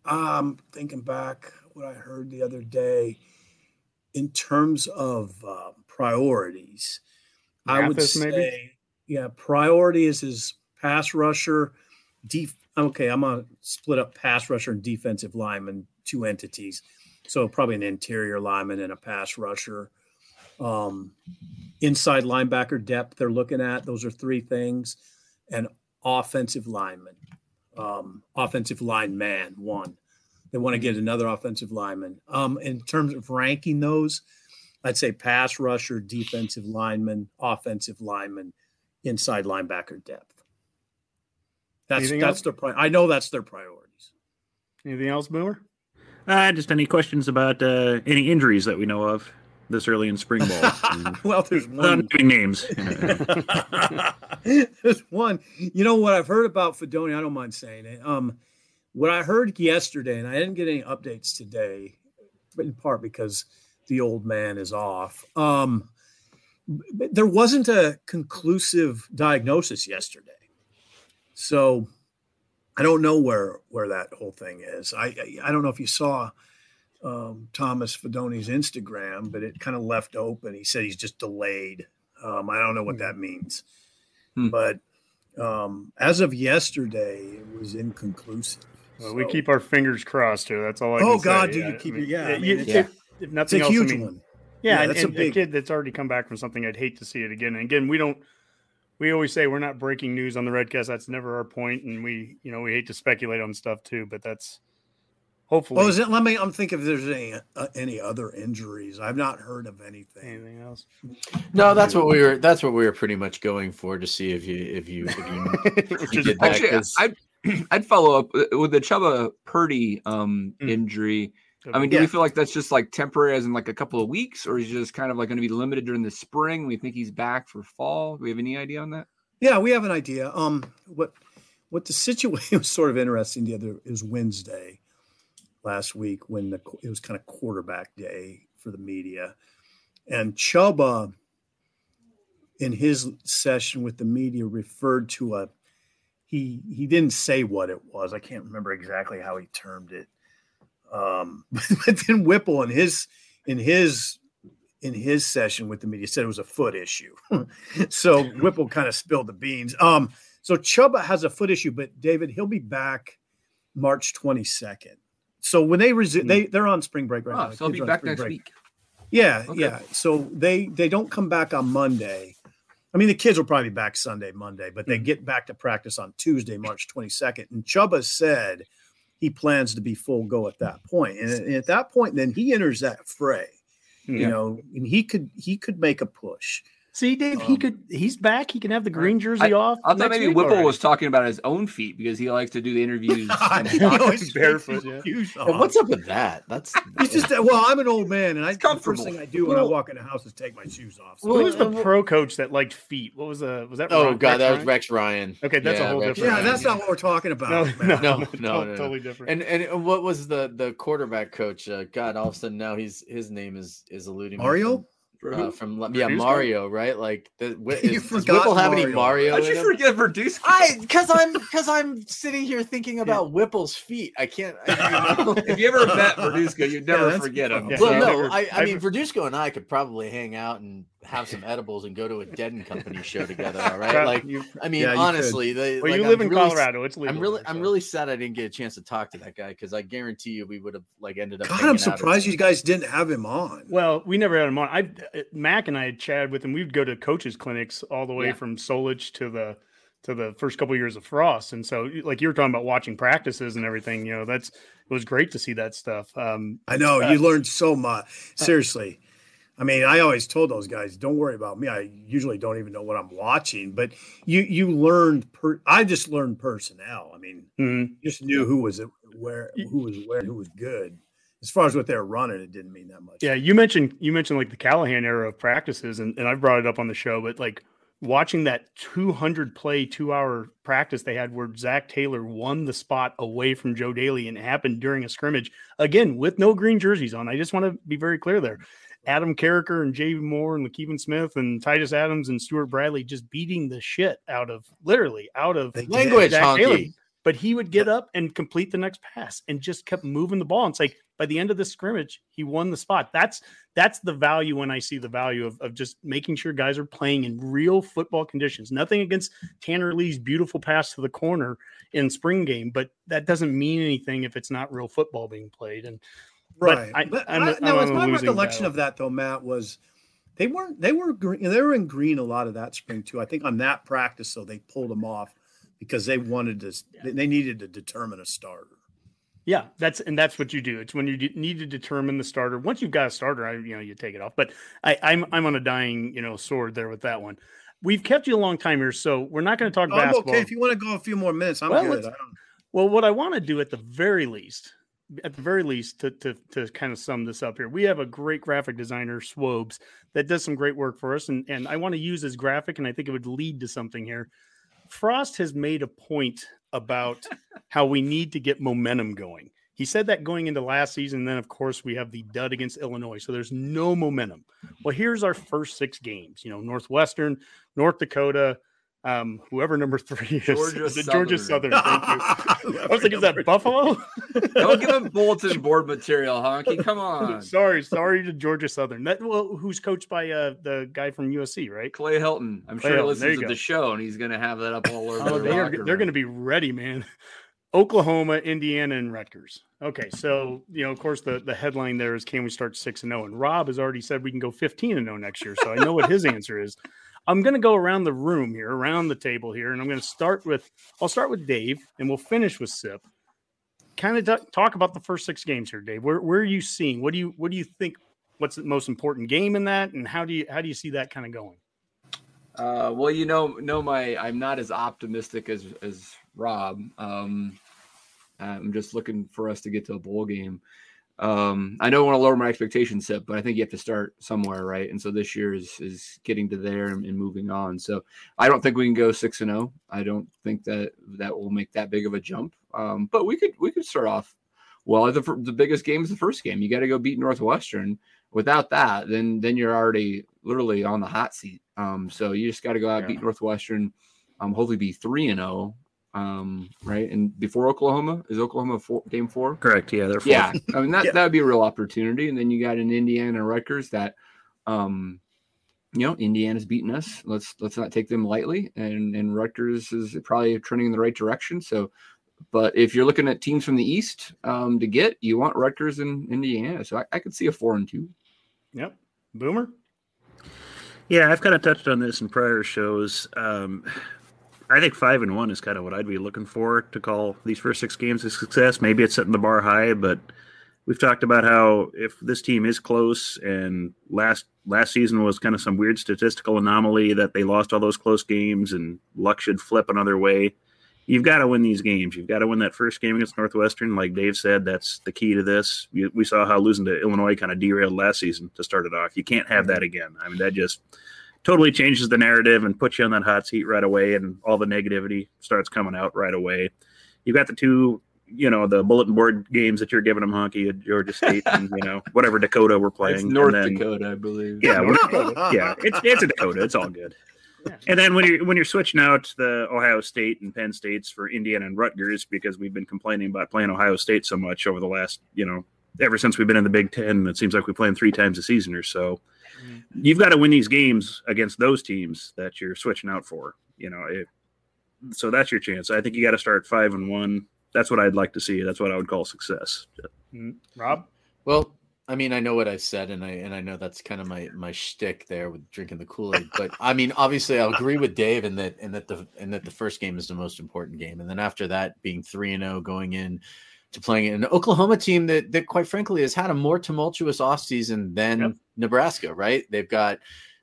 um, thinking back, what I heard the other day in terms of uh, priorities. Mathis, I would say, maybe? yeah, priority is his pass rusher. Def- okay, I'm gonna split up pass rusher and defensive lineman, two entities. So probably an interior lineman and a pass rusher. Um, inside linebacker depth they're looking at. Those are three things, and offensive lineman, um, offensive line man one. They want to get another offensive lineman. Um, in terms of ranking those, I'd say pass rusher, defensive lineman, offensive lineman, inside linebacker depth. That's Anything that's else? their pri- I know that's their priorities. Anything else, Boomer? Uh, just any questions about uh, any injuries that we know of this early in spring ball? well, there's one. Not names. there's one. You know what I've heard about Fidone? I don't mind saying it. Um, what I heard yesterday, and I didn't get any updates today, but in part because the old man is off. Um, there wasn't a conclusive diagnosis yesterday. So I don't know where where that whole thing is. I I, I don't know if you saw um, Thomas Fidone's Instagram, but it kind of left open. He said he's just delayed. Um, I don't know what hmm. that means, hmm. but um, as of yesterday, it was inconclusive. Well, so. we keep our fingers crossed here. That's all I. Oh God, say. do yeah. you keep I mean, your yeah? I mean, yeah. If nothing it's a else, huge I mean, one. Yeah, yeah and, and a, big... a kid that's already come back from something. I'd hate to see it again. And again, we don't we always say we're not breaking news on the Redcast. That's never our point, and we, you know, we hate to speculate on stuff too. But that's hopefully. Well, is it? Let me. I'm thinking if there's any uh, any other injuries. I've not heard of anything. Anything else? No, that's what we were. That's what we were pretty much going for to see if you if you if you, if you did that. Actually, I'd I'd follow up uh, with the Chubba Purdy um, mm. injury. I mean, do yeah. we feel like that's just like temporary, as in like a couple of weeks, or is just kind of like going to be limited during the spring? We think he's back for fall. Do we have any idea on that? Yeah, we have an idea. Um, what what the situation was sort of interesting the other is Wednesday last week when the it was kind of quarterback day for the media, and Chubba in his session with the media referred to a he he didn't say what it was. I can't remember exactly how he termed it um, but then Whipple in his in his in his session with the media said it was a foot issue. so Whipple kind of spilled the beans. Um, so Chubba has a foot issue, but David, he'll be back March 22nd. So when they resume, mm. they they're on spring break right oh, now. So he'll be back next break. week. Yeah, okay. yeah. So they they don't come back on Monday. I mean, the kids will probably be back Sunday, Monday, but they mm. get back to practice on Tuesday, March 22nd. And Chubba said he plans to be full go at that point. And, and at that point, then he enters that fray, yeah. you know, and he could he could make a push. See, Dave, um, he could. He's back. He can have the green jersey I, off. I thought maybe Whipple already. was talking about his own feet because he likes to do the interviews He's barefoot. Yeah. what's up with that? That's he's just. Well, I'm an old man, and I the first thing I do when well, I walk in the house is take my shoes off. So. Well, who's the pro coach that liked feet? What was the was that? Oh Ron, God, Rex that was Rex Ryan. Okay, that's yeah, a whole Rex different. Yeah, that's not what we're talking about. No, no, no, no, no, totally different. And and what was the the quarterback coach? Uh, God, all of a sudden now he's his name is is eluding me. Mario. Uh, from yeah Mario, right? Like the, is, does Whipple have Mario. any Mario? How'd you forget Verduzco? I because I'm because I'm sitting here thinking about yeah. Whipple's feet. I can't. I, you know. if you ever met Verduzco, you'd never yeah, forget him. Well, so. no, I, I mean Verduzco and I could probably hang out and have some edibles and go to a Dead and Company show together. All right, like you, I mean, yeah, honestly, they, well, like, you live I'm in really, Colorado. It's legal. I'm really, so. I'm really sad I didn't get a chance to talk to that guy because I guarantee you we would have like ended up. God, I'm surprised you guys didn't have him on. Well, we never had him on. I uh, Mac and I had chatted with him. We'd go to coaches clinics all the way yeah. from Solich to the to the first couple of years of Frost, and so like you were talking about watching practices and everything. You know, that's it was great to see that stuff. Um, I know uh, you learned so much. Seriously. I mean, I always told those guys, "Don't worry about me. I usually don't even know what I'm watching." But you you learned. Per, I just learned personnel. I mean, mm-hmm. just knew who was where, who was where, who was good. As far as what they were running, it didn't mean that much. Yeah, you mentioned you mentioned like the Callahan era of practices, and, and I've brought it up on the show. But like watching that 200 play, two hour practice they had where Zach Taylor won the spot away from Joe Dailey, and it happened during a scrimmage again with no green jerseys on. I just want to be very clear there Adam Carriker and Jay Moore and the Kevin Smith and Titus Adams and Stewart Bradley just beating the shit out of literally out of language. But he would get up and complete the next pass and just kept moving the ball. And it's like by the end of the scrimmage, he won the spot. That's that's the value when I see the value of, of just making sure guys are playing in real football conditions. Nothing against Tanner Lee's beautiful pass to the corner in spring game, but that doesn't mean anything if it's not real football being played. And right, but I, but I'm, I, now, I'm my recollection battle. of that though, Matt was they weren't they were green they were in green a lot of that spring too. I think on that practice, though they pulled them off because they wanted to yeah. they needed to determine a starter. Yeah, that's and that's what you do. It's when you need to determine the starter. Once you've got a starter, I, you know you take it off. But I, I'm I'm on a dying you know sword there with that one. We've kept you a long time here, so we're not going to talk oh, I'm basketball. Okay, if you want to go a few more minutes, I'm well, good. Well, what I want to do at the very least, at the very least, to to to kind of sum this up here, we have a great graphic designer, Swobes, that does some great work for us, and and I want to use his graphic, and I think it would lead to something here. Frost has made a point about how we need to get momentum going. He said that going into last season. Then, of course, we have the dud against Illinois. So there's no momentum. Well, here's our first six games. You know, Northwestern, North Dakota, um, whoever number three is, Georgia is Southern. Georgia Southern. Thank you. I was like, is that Buffalo? Don't give him bulletin board material, Honky. Come on. sorry, sorry to Georgia Southern. That well, who's coached by uh, the guy from USC, right? Clay Helton. I'm Clay sure he listens to go. the show, and he's going to have that up all over. Oh, they are, they're going to be ready, man. Oklahoma, Indiana, and Rutgers. Okay, so you know, of course, the the headline there is can we start six and zero? Oh? And Rob has already said we can go fifteen and zero oh next year. So I know what his answer is. I'm going to go around the room here, around the table here, and I'm going to start with I'll start with Dave, and we'll finish with Sip. Kind of t- talk about the first six games here, Dave. Where where are you seeing? What do you what do you think? What's the most important game in that, and how do you how do you see that kind of going? Uh, well, you know, know my I'm not as optimistic as as Rob. Um, I'm just looking for us to get to a bowl game. Um, I don't want to lower my expectations, set, but I think you have to start somewhere, right? And so this year is is getting to there and, and moving on. So I don't think we can go six and zero. Oh. I don't think that that will make that big of a jump. Um, but we could we could start off well. The the biggest game is the first game. You got to go beat Northwestern. Without that, then then you're already literally on the hot seat. Um, so you just got to go out yeah. beat Northwestern. Um, hopefully be three and zero oh um, right? And before Oklahoma, is Oklahoma four, game four? Correct. Yeah, they're four. Yeah, I mean that yeah. that would be a real opportunity. And then you got an Indiana Rutgers that, um, you know, Indiana's beaten us. Let's let's not take them lightly. And and Rutgers is probably trending in the right direction. So, but if you're looking at teams from the East um, to get, you want Rutgers and Indiana. So I, I could see a four and two. Yep. Boomer. Yeah, I've kind of touched on this in prior shows. Um, I think five and one is kind of what I'd be looking for to call these first six games a success. Maybe it's setting the bar high, but we've talked about how if this team is close and last last season was kind of some weird statistical anomaly that they lost all those close games and luck should flip another way. You've got to win these games. You've got to win that first game against Northwestern. Like Dave said, that's the key to this. We saw how losing to Illinois kind of derailed last season to start it off. You can't have mm-hmm. that again. I mean, that just totally changes the narrative and puts you on that hot seat right away, and all the negativity starts coming out right away. You've got the two, you know, the bulletin board games that you're giving them honky at Georgia State and you know whatever Dakota we're playing. It's North then, Dakota, I believe. Yeah, yeah, it's it's a Dakota. It's all good. And then when you're when you're switching out the Ohio State and Penn States for Indiana and Rutgers because we've been complaining about playing Ohio State so much over the last you know ever since we've been in the Big Ten, it seems like we play them three times a season or so. You've got to win these games against those teams that you're switching out for. You know, it, so that's your chance. I think you got to start five and one. That's what I'd like to see. That's what I would call success. Mm-hmm. Rob, well, I mean, I know what I said, and I and I know that's kind of my my shtick there with drinking the Kool Aid. But I mean, obviously, I'll agree with Dave in that in that the in that the first game is the most important game, and then after that, being three and zero oh going in to playing an Oklahoma team that that quite frankly has had a more tumultuous offseason than yep. Nebraska, right? They've got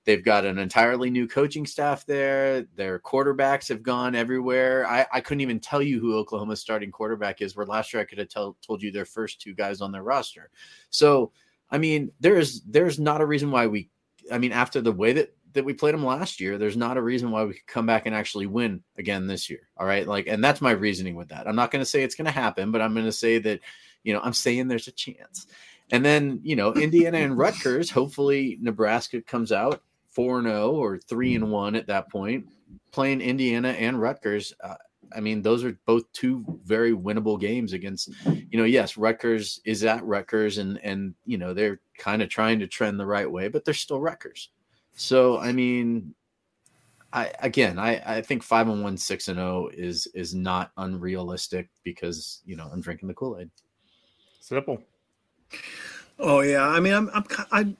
they've got an entirely new coaching staff there. Their quarterbacks have gone everywhere. I, I couldn't even tell you who Oklahoma's starting quarterback is, where last year I could have tell, told you their first two guys on their roster. So I mean, there's there's not a reason why we I mean, after the way that that we played them last year, there's not a reason why we could come back and actually win again this year. All right. Like, and that's my reasoning with that. I'm not going to say it's going to happen, but I'm going to say that, you know, I'm saying there's a chance. And then, you know, Indiana and Rutgers, hopefully Nebraska comes out 4 0 or 3 and 1 at that point, playing Indiana and Rutgers. Uh, I mean, those are both two very winnable games against, you know, yes, Rutgers is at Rutgers and and you know, they're kind of trying to trend the right way, but they're still Rutgers. So I mean, I again I, I think five and one, six and zero is is not unrealistic because you know I'm drinking the Kool-Aid. Sipple. Oh yeah. I mean I'm I'm I'm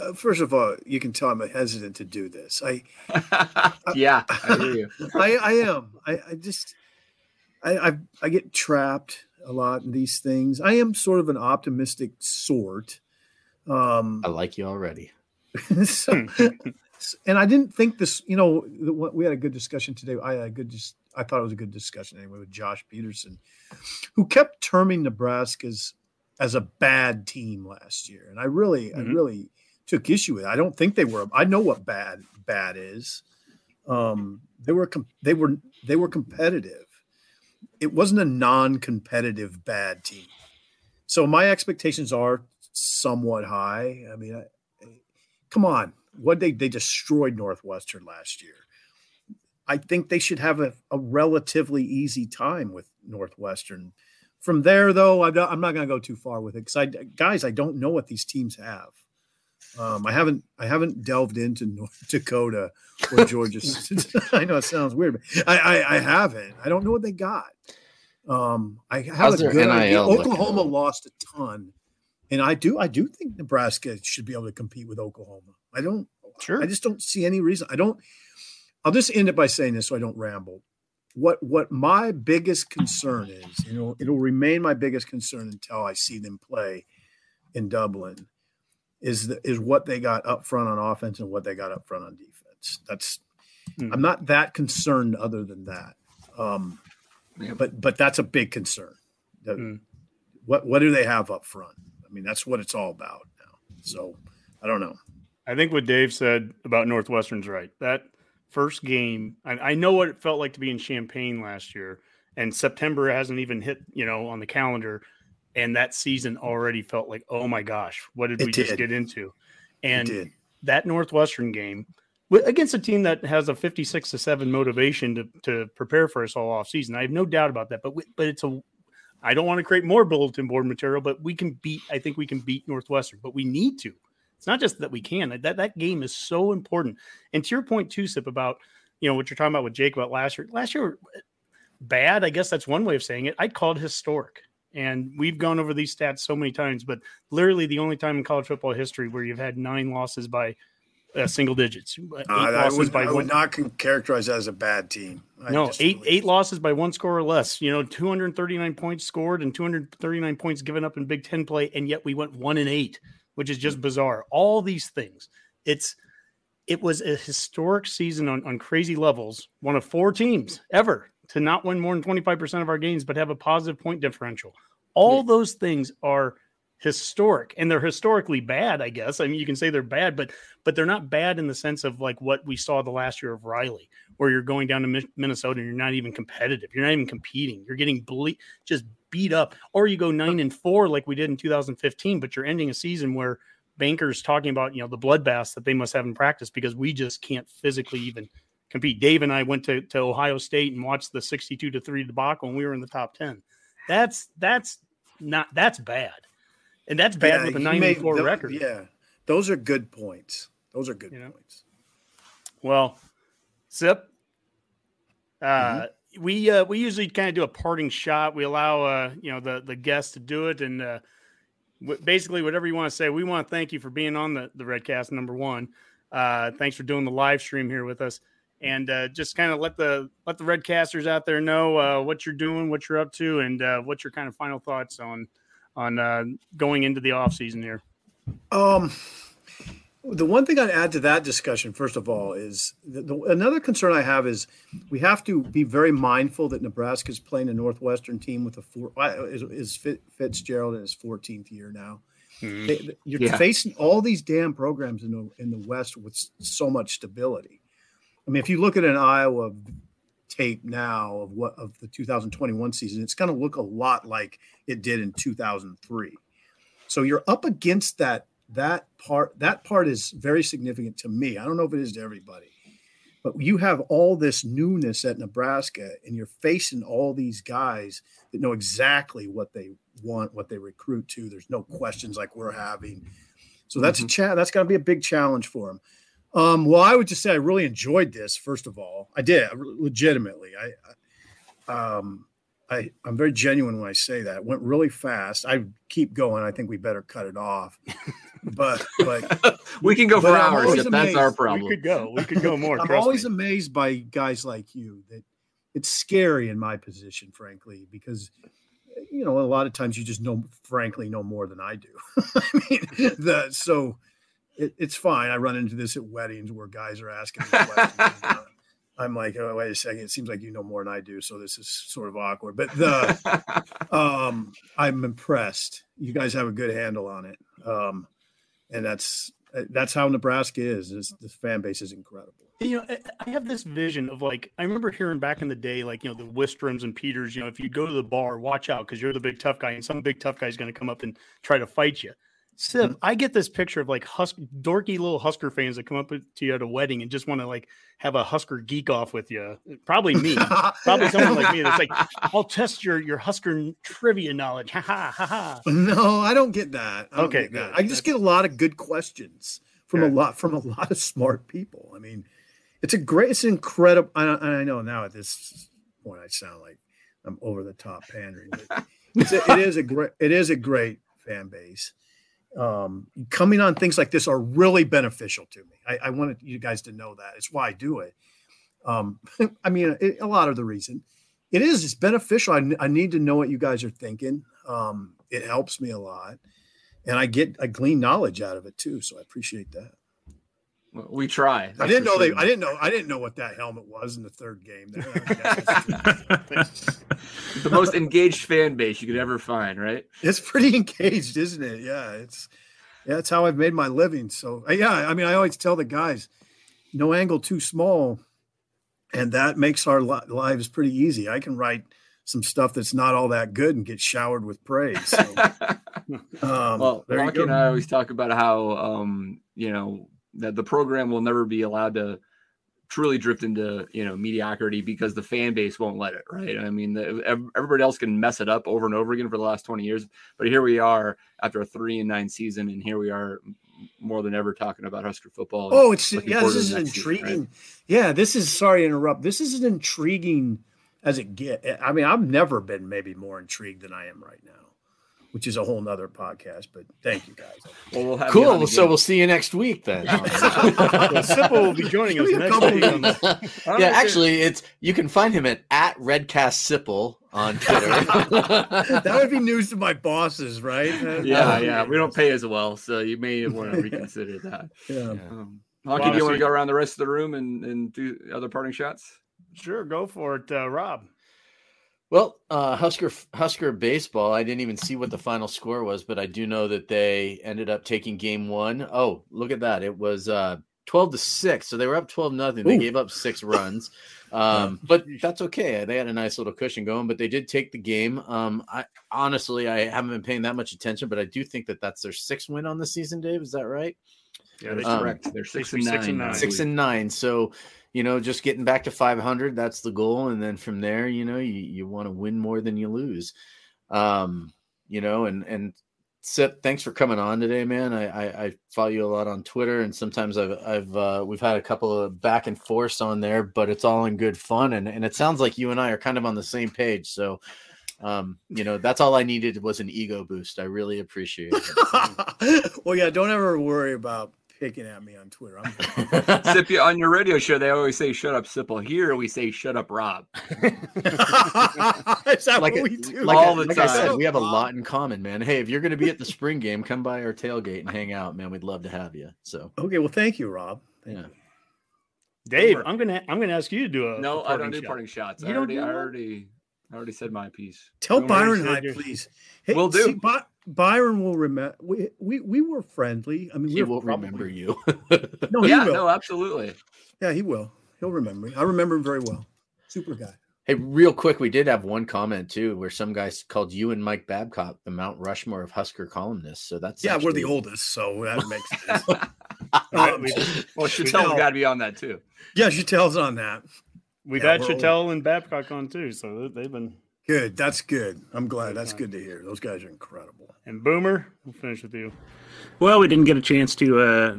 uh, first of all, you can tell I'm hesitant to do this. I, yeah, I hear you. I, I am. I, I just, I, I, I, get trapped a lot in these things. I am sort of an optimistic sort. Um, I like you already. so, and I didn't think this. You know, we had a good discussion today. I had a good, just, I thought it was a good discussion anyway with Josh Peterson, who kept terming Nebraska's as a bad team last year, and I really, mm-hmm. I really took issue with. It. I don't think they were. I know what bad bad is. Um, they were they were they were competitive. It wasn't a non-competitive bad team. So my expectations are somewhat high. I mean, I, come on, what they they destroyed Northwestern last year. I think they should have a, a relatively easy time with Northwestern. From there, though, I'm not, not going to go too far with it because I, guys, I don't know what these teams have. Um, I haven't I haven't delved into North Dakota or Georgia. I know it sounds weird, but I, I, I haven't. I don't know what they got. Um, I have How's a good idea. Oklahoma lost a ton, and I do I do think Nebraska should be able to compete with Oklahoma. I don't. Sure. I just don't see any reason. I don't. I'll just end it by saying this so I don't ramble. What what my biggest concern is, you know, it'll remain my biggest concern until I see them play in Dublin is the, is what they got up front on offense and what they got up front on defense. That's mm. I'm not that concerned other than that. Um, yeah. but but that's a big concern. The, mm. What what do they have up front? I mean, that's what it's all about now. So I don't know. I think what Dave said about Northwestern's right. That first game, I, I know what it felt like to be in Champaign last year, and September hasn't even hit, you know, on the calendar and that season already felt like, oh my gosh, what did it we did. just get into? And that Northwestern game against a team that has a 56 to 7 motivation to, to prepare for us all off season. I have no doubt about that, but we, but it's a I don't want to create more bulletin board material, but we can beat I think we can beat Northwestern, but we need to. It's not just that we can. That that game is so important. And to your point too, Sip, about you know what you're talking about with Jake about last year. Last year bad, I guess that's one way of saying it. I'd call it historic. And we've gone over these stats so many times, but literally the only time in college football history where you've had nine losses by uh, single digits. Uh, I, would, by I would not characterize that as a bad team. I no, eight eight losses by one score or less. You know, 239 points scored and 239 points given up in Big Ten play, and yet we went one and eight, which is just bizarre. All these things. It's it was a historic season on, on crazy levels. One of four teams ever to not win more than 25% of our games, but have a positive point differential. All yeah. those things are historic and they're historically bad, I guess. I mean, you can say they're bad, but but they're not bad in the sense of like what we saw the last year of Riley, where you're going down to Minnesota and you're not even competitive. You're not even competing. You're getting ble- just beat up. Or you go nine and four like we did in 2015, but you're ending a season where Banker's talking about you know the bloodbaths that they must have in practice because we just can't physically even – compete. Dave and I went to, to Ohio State and watched the 62 to 3 debacle and we were in the top 10. That's that's not that's bad. And that's bad yeah, with a 94 record. Yeah. Those are good points. Those are good you know? points. Well, Sip, uh, mm-hmm. we uh, we usually kind of do a parting shot. We allow uh, you know the the guests to do it, and uh, w- basically whatever you want to say. We want to thank you for being on the the Redcast number one. Uh, thanks for doing the live stream here with us and uh, just kind of let the let the red casters out there know uh, what you're doing, what you're up to, and uh, what's your kind of final thoughts on on uh, going into the off season here. Um, the one thing I'd add to that discussion, first of all, is the, the, another concern I have is we have to be very mindful that Nebraska is playing a Northwestern team with a four is, is Fitzgerald in his 14th year now. Mm-hmm. They, you're yeah. facing all these damn programs in the in the West with so much stability I mean, if you look at an Iowa tape now of what of the 2021 season, it's going to look a lot like it did in 2003. So you're up against that that part. That part is very significant to me. I don't know if it is to everybody, But you have all this newness at Nebraska, and you're facing all these guys that know exactly what they want, what they recruit to. There's no questions like we're having. So that's mm-hmm. a cha- that's going to be a big challenge for them. Um, well, I would just say I really enjoyed this. First of all, I did legitimately. I, I um, I, I'm very genuine when I say that. It went really fast. I keep going. I think we better cut it off. But but we can go for hours if that's our problem. We could go. We could go more. I'm always me. amazed by guys like you that it's scary in my position, frankly, because you know a lot of times you just know, frankly, know more than I do. I mean, the so it, it's fine. I run into this at weddings where guys are asking me questions. I'm like, oh, wait a second. It seems like you know more than I do, so this is sort of awkward. But the, um, I'm impressed. You guys have a good handle on it, um, and that's that's how Nebraska is. This, this fan base is incredible. You know, I have this vision of like I remember hearing back in the day, like you know, the Wistroms and Peters. You know, if you go to the bar, watch out because you're the big tough guy, and some big tough guy is going to come up and try to fight you. Sip, mm-hmm. I get this picture of like Husk, dorky little Husker fans that come up to you at a wedding and just want to like have a Husker geek off with you. Probably me, probably someone like me that's like, I'll test your your Husker trivia knowledge. Ha ha ha ha. No, I don't get that. I okay, get that. I just that's... get a lot of good questions from a lot from a lot of smart people. I mean, it's a great, it's incredible. I, I know now at this point I sound like I'm over the top pandering, but it's a, it is a great it is a great fan base um, coming on things like this are really beneficial to me. I, I wanted you guys to know that. It's why I do it. Um, I mean, it, a lot of the reason it is, it's beneficial. I, I need to know what you guys are thinking. Um, it helps me a lot. And I get, I glean knowledge out of it too. So I appreciate that. We try. I didn't know sure. they. I didn't know. I didn't know what that helmet was in the third game. the most engaged fan base you could ever find, right? It's pretty engaged, isn't it? Yeah, it's. Yeah, that's how I've made my living. So uh, yeah, I mean, I always tell the guys, no angle too small, and that makes our lives pretty easy. I can write some stuff that's not all that good and get showered with praise. So, um, well, Rocky and I always talk about how um, you know that the program will never be allowed to truly drift into you know mediocrity because the fan base won't let it right? I mean the, everybody else can mess it up over and over again for the last 20 years but here we are after a three and nine season and here we are more than ever talking about husker football oh it's yeah this is intriguing season, right? yeah this is sorry to interrupt this is intriguing as it get i mean i've never been maybe more intrigued than i am right now which is a whole nother podcast. But thank you guys. Well, we'll have cool. So we'll see you next week then. well, Sipple will be joining us next week. yeah, actually, it's you can find him at at Redcast Sipple on Twitter. that would be news to my bosses, right? Yeah, yeah. We don't pay as well, so you may want to reconsider that. Yeah. Um, Honky, do you want to go around the rest of the room and, and do other parting shots? Sure, go for it, uh, Rob. Well, uh, Husker Husker baseball. I didn't even see what the final score was, but I do know that they ended up taking game one. Oh, look at that! It was uh, twelve to six, so they were up twelve nothing. They gave up six runs, um, but that's okay. They had a nice little cushion going, but they did take the game. Um, I honestly, I haven't been paying that much attention, but I do think that that's their sixth win on the season. Dave, is that right? Yeah, that's um, correct. They're six, and, six and nine. Six and nine. So you know, just getting back to 500, that's the goal. And then from there, you know, you, you want to win more than you lose. Um, you know, and, and Sip, thanks for coming on today, man. I, I, I, follow you a lot on Twitter, and sometimes I've, I've, uh, we've had a couple of back and forths on there, but it's all in good fun, and and it sounds like you and I are kind of on the same page. So, um, you know, that's all I needed was an ego boost. I really appreciate it. well, yeah, don't ever worry about picking at me on Twitter. I'm Sippy on your radio show, they always say "Shut up, Sipple." Here we say "Shut up, Rob." Is that like what we do? Like, all the like time. I said, we have a lot in common, man. Hey, if you're going to be at the spring game, come by our tailgate and hang out, man. We'd love to have you. So okay, well, thank you, Rob. Thank yeah. You. Dave, I'm gonna I'm gonna ask you to do a no. I don't do shot. parting shots. You I already, do I already, I already said my piece. Tell Byron hi, please. Hey, We'll do. See, Byron will remember. We, we we were friendly. I mean, he will probably... remember you. no, he yeah, will. no, absolutely. Yeah, he will. He'll remember me. I remember him very well. Super guy. Hey, real quick, we did have one comment too, where some guys called you and Mike Babcock the Mount Rushmore of Husker columnists. So that's yeah, actually... we're the oldest, so that makes sense. well, Shatel's got to be on that too. Yeah, Shatel's on that. We've yeah, had Shatel and Babcock on too, so they've been good. That's good. I'm glad. That's good to hear. Those guys are incredible. And Boomer, we'll finish with you. Well, we didn't get a chance to uh,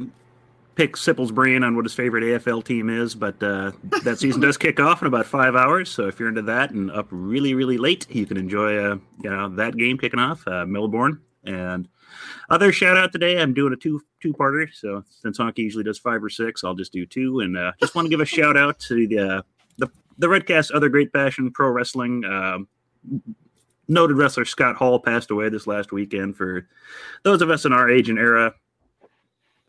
pick Sipple's brain on what his favorite AFL team is, but uh, that season does kick off in about five hours. So if you're into that and up really, really late, you can enjoy uh, you know that game kicking off, uh, Melbourne. And other shout out today, I'm doing a two two parter. So since Honky usually does five or six, I'll just do two. And uh, just want to give a shout out to the uh, the the Redcast Other Great Passion Pro Wrestling. Um, noted wrestler Scott Hall passed away this last weekend. For those of us in our age and era,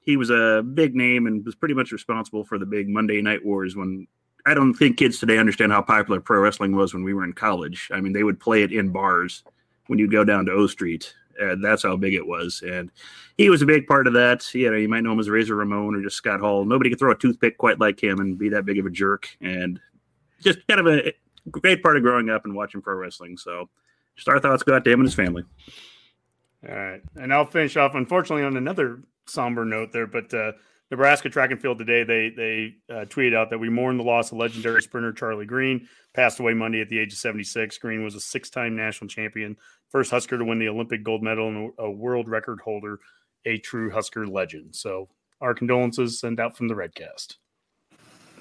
he was a big name and was pretty much responsible for the big Monday Night Wars when I don't think kids today understand how popular pro wrestling was when we were in college. I mean, they would play it in bars when you'd go down to O Street. That's how big it was. And he was a big part of that. You know, you might know him as Razor Ramon or just Scott Hall. Nobody could throw a toothpick quite like him and be that big of a jerk. And just kind of a great part of growing up and watching pro wrestling. So just our thoughts go out to him and his family. All right. And I'll finish off, unfortunately, on another somber note there, but uh, Nebraska track and field today, they they uh, tweeted out that we mourn the loss of legendary sprinter Charlie Greene, passed away Monday at the age of 76. Greene was a six-time national champion, first Husker to win the Olympic gold medal, and a world record holder, a true Husker legend. So our condolences sent out from the Redcast.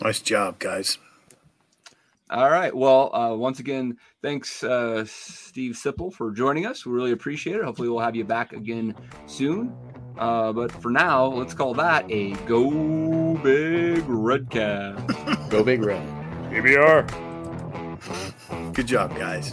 Nice job, guys. All right. Well, uh, once again, thanks, uh, Steve Sipple, for joining us. We really appreciate it. Hopefully, we'll have you back again soon. Uh, but for now, let's call that a Go Big Redcast. Go Big Red. GBR. Good job, guys.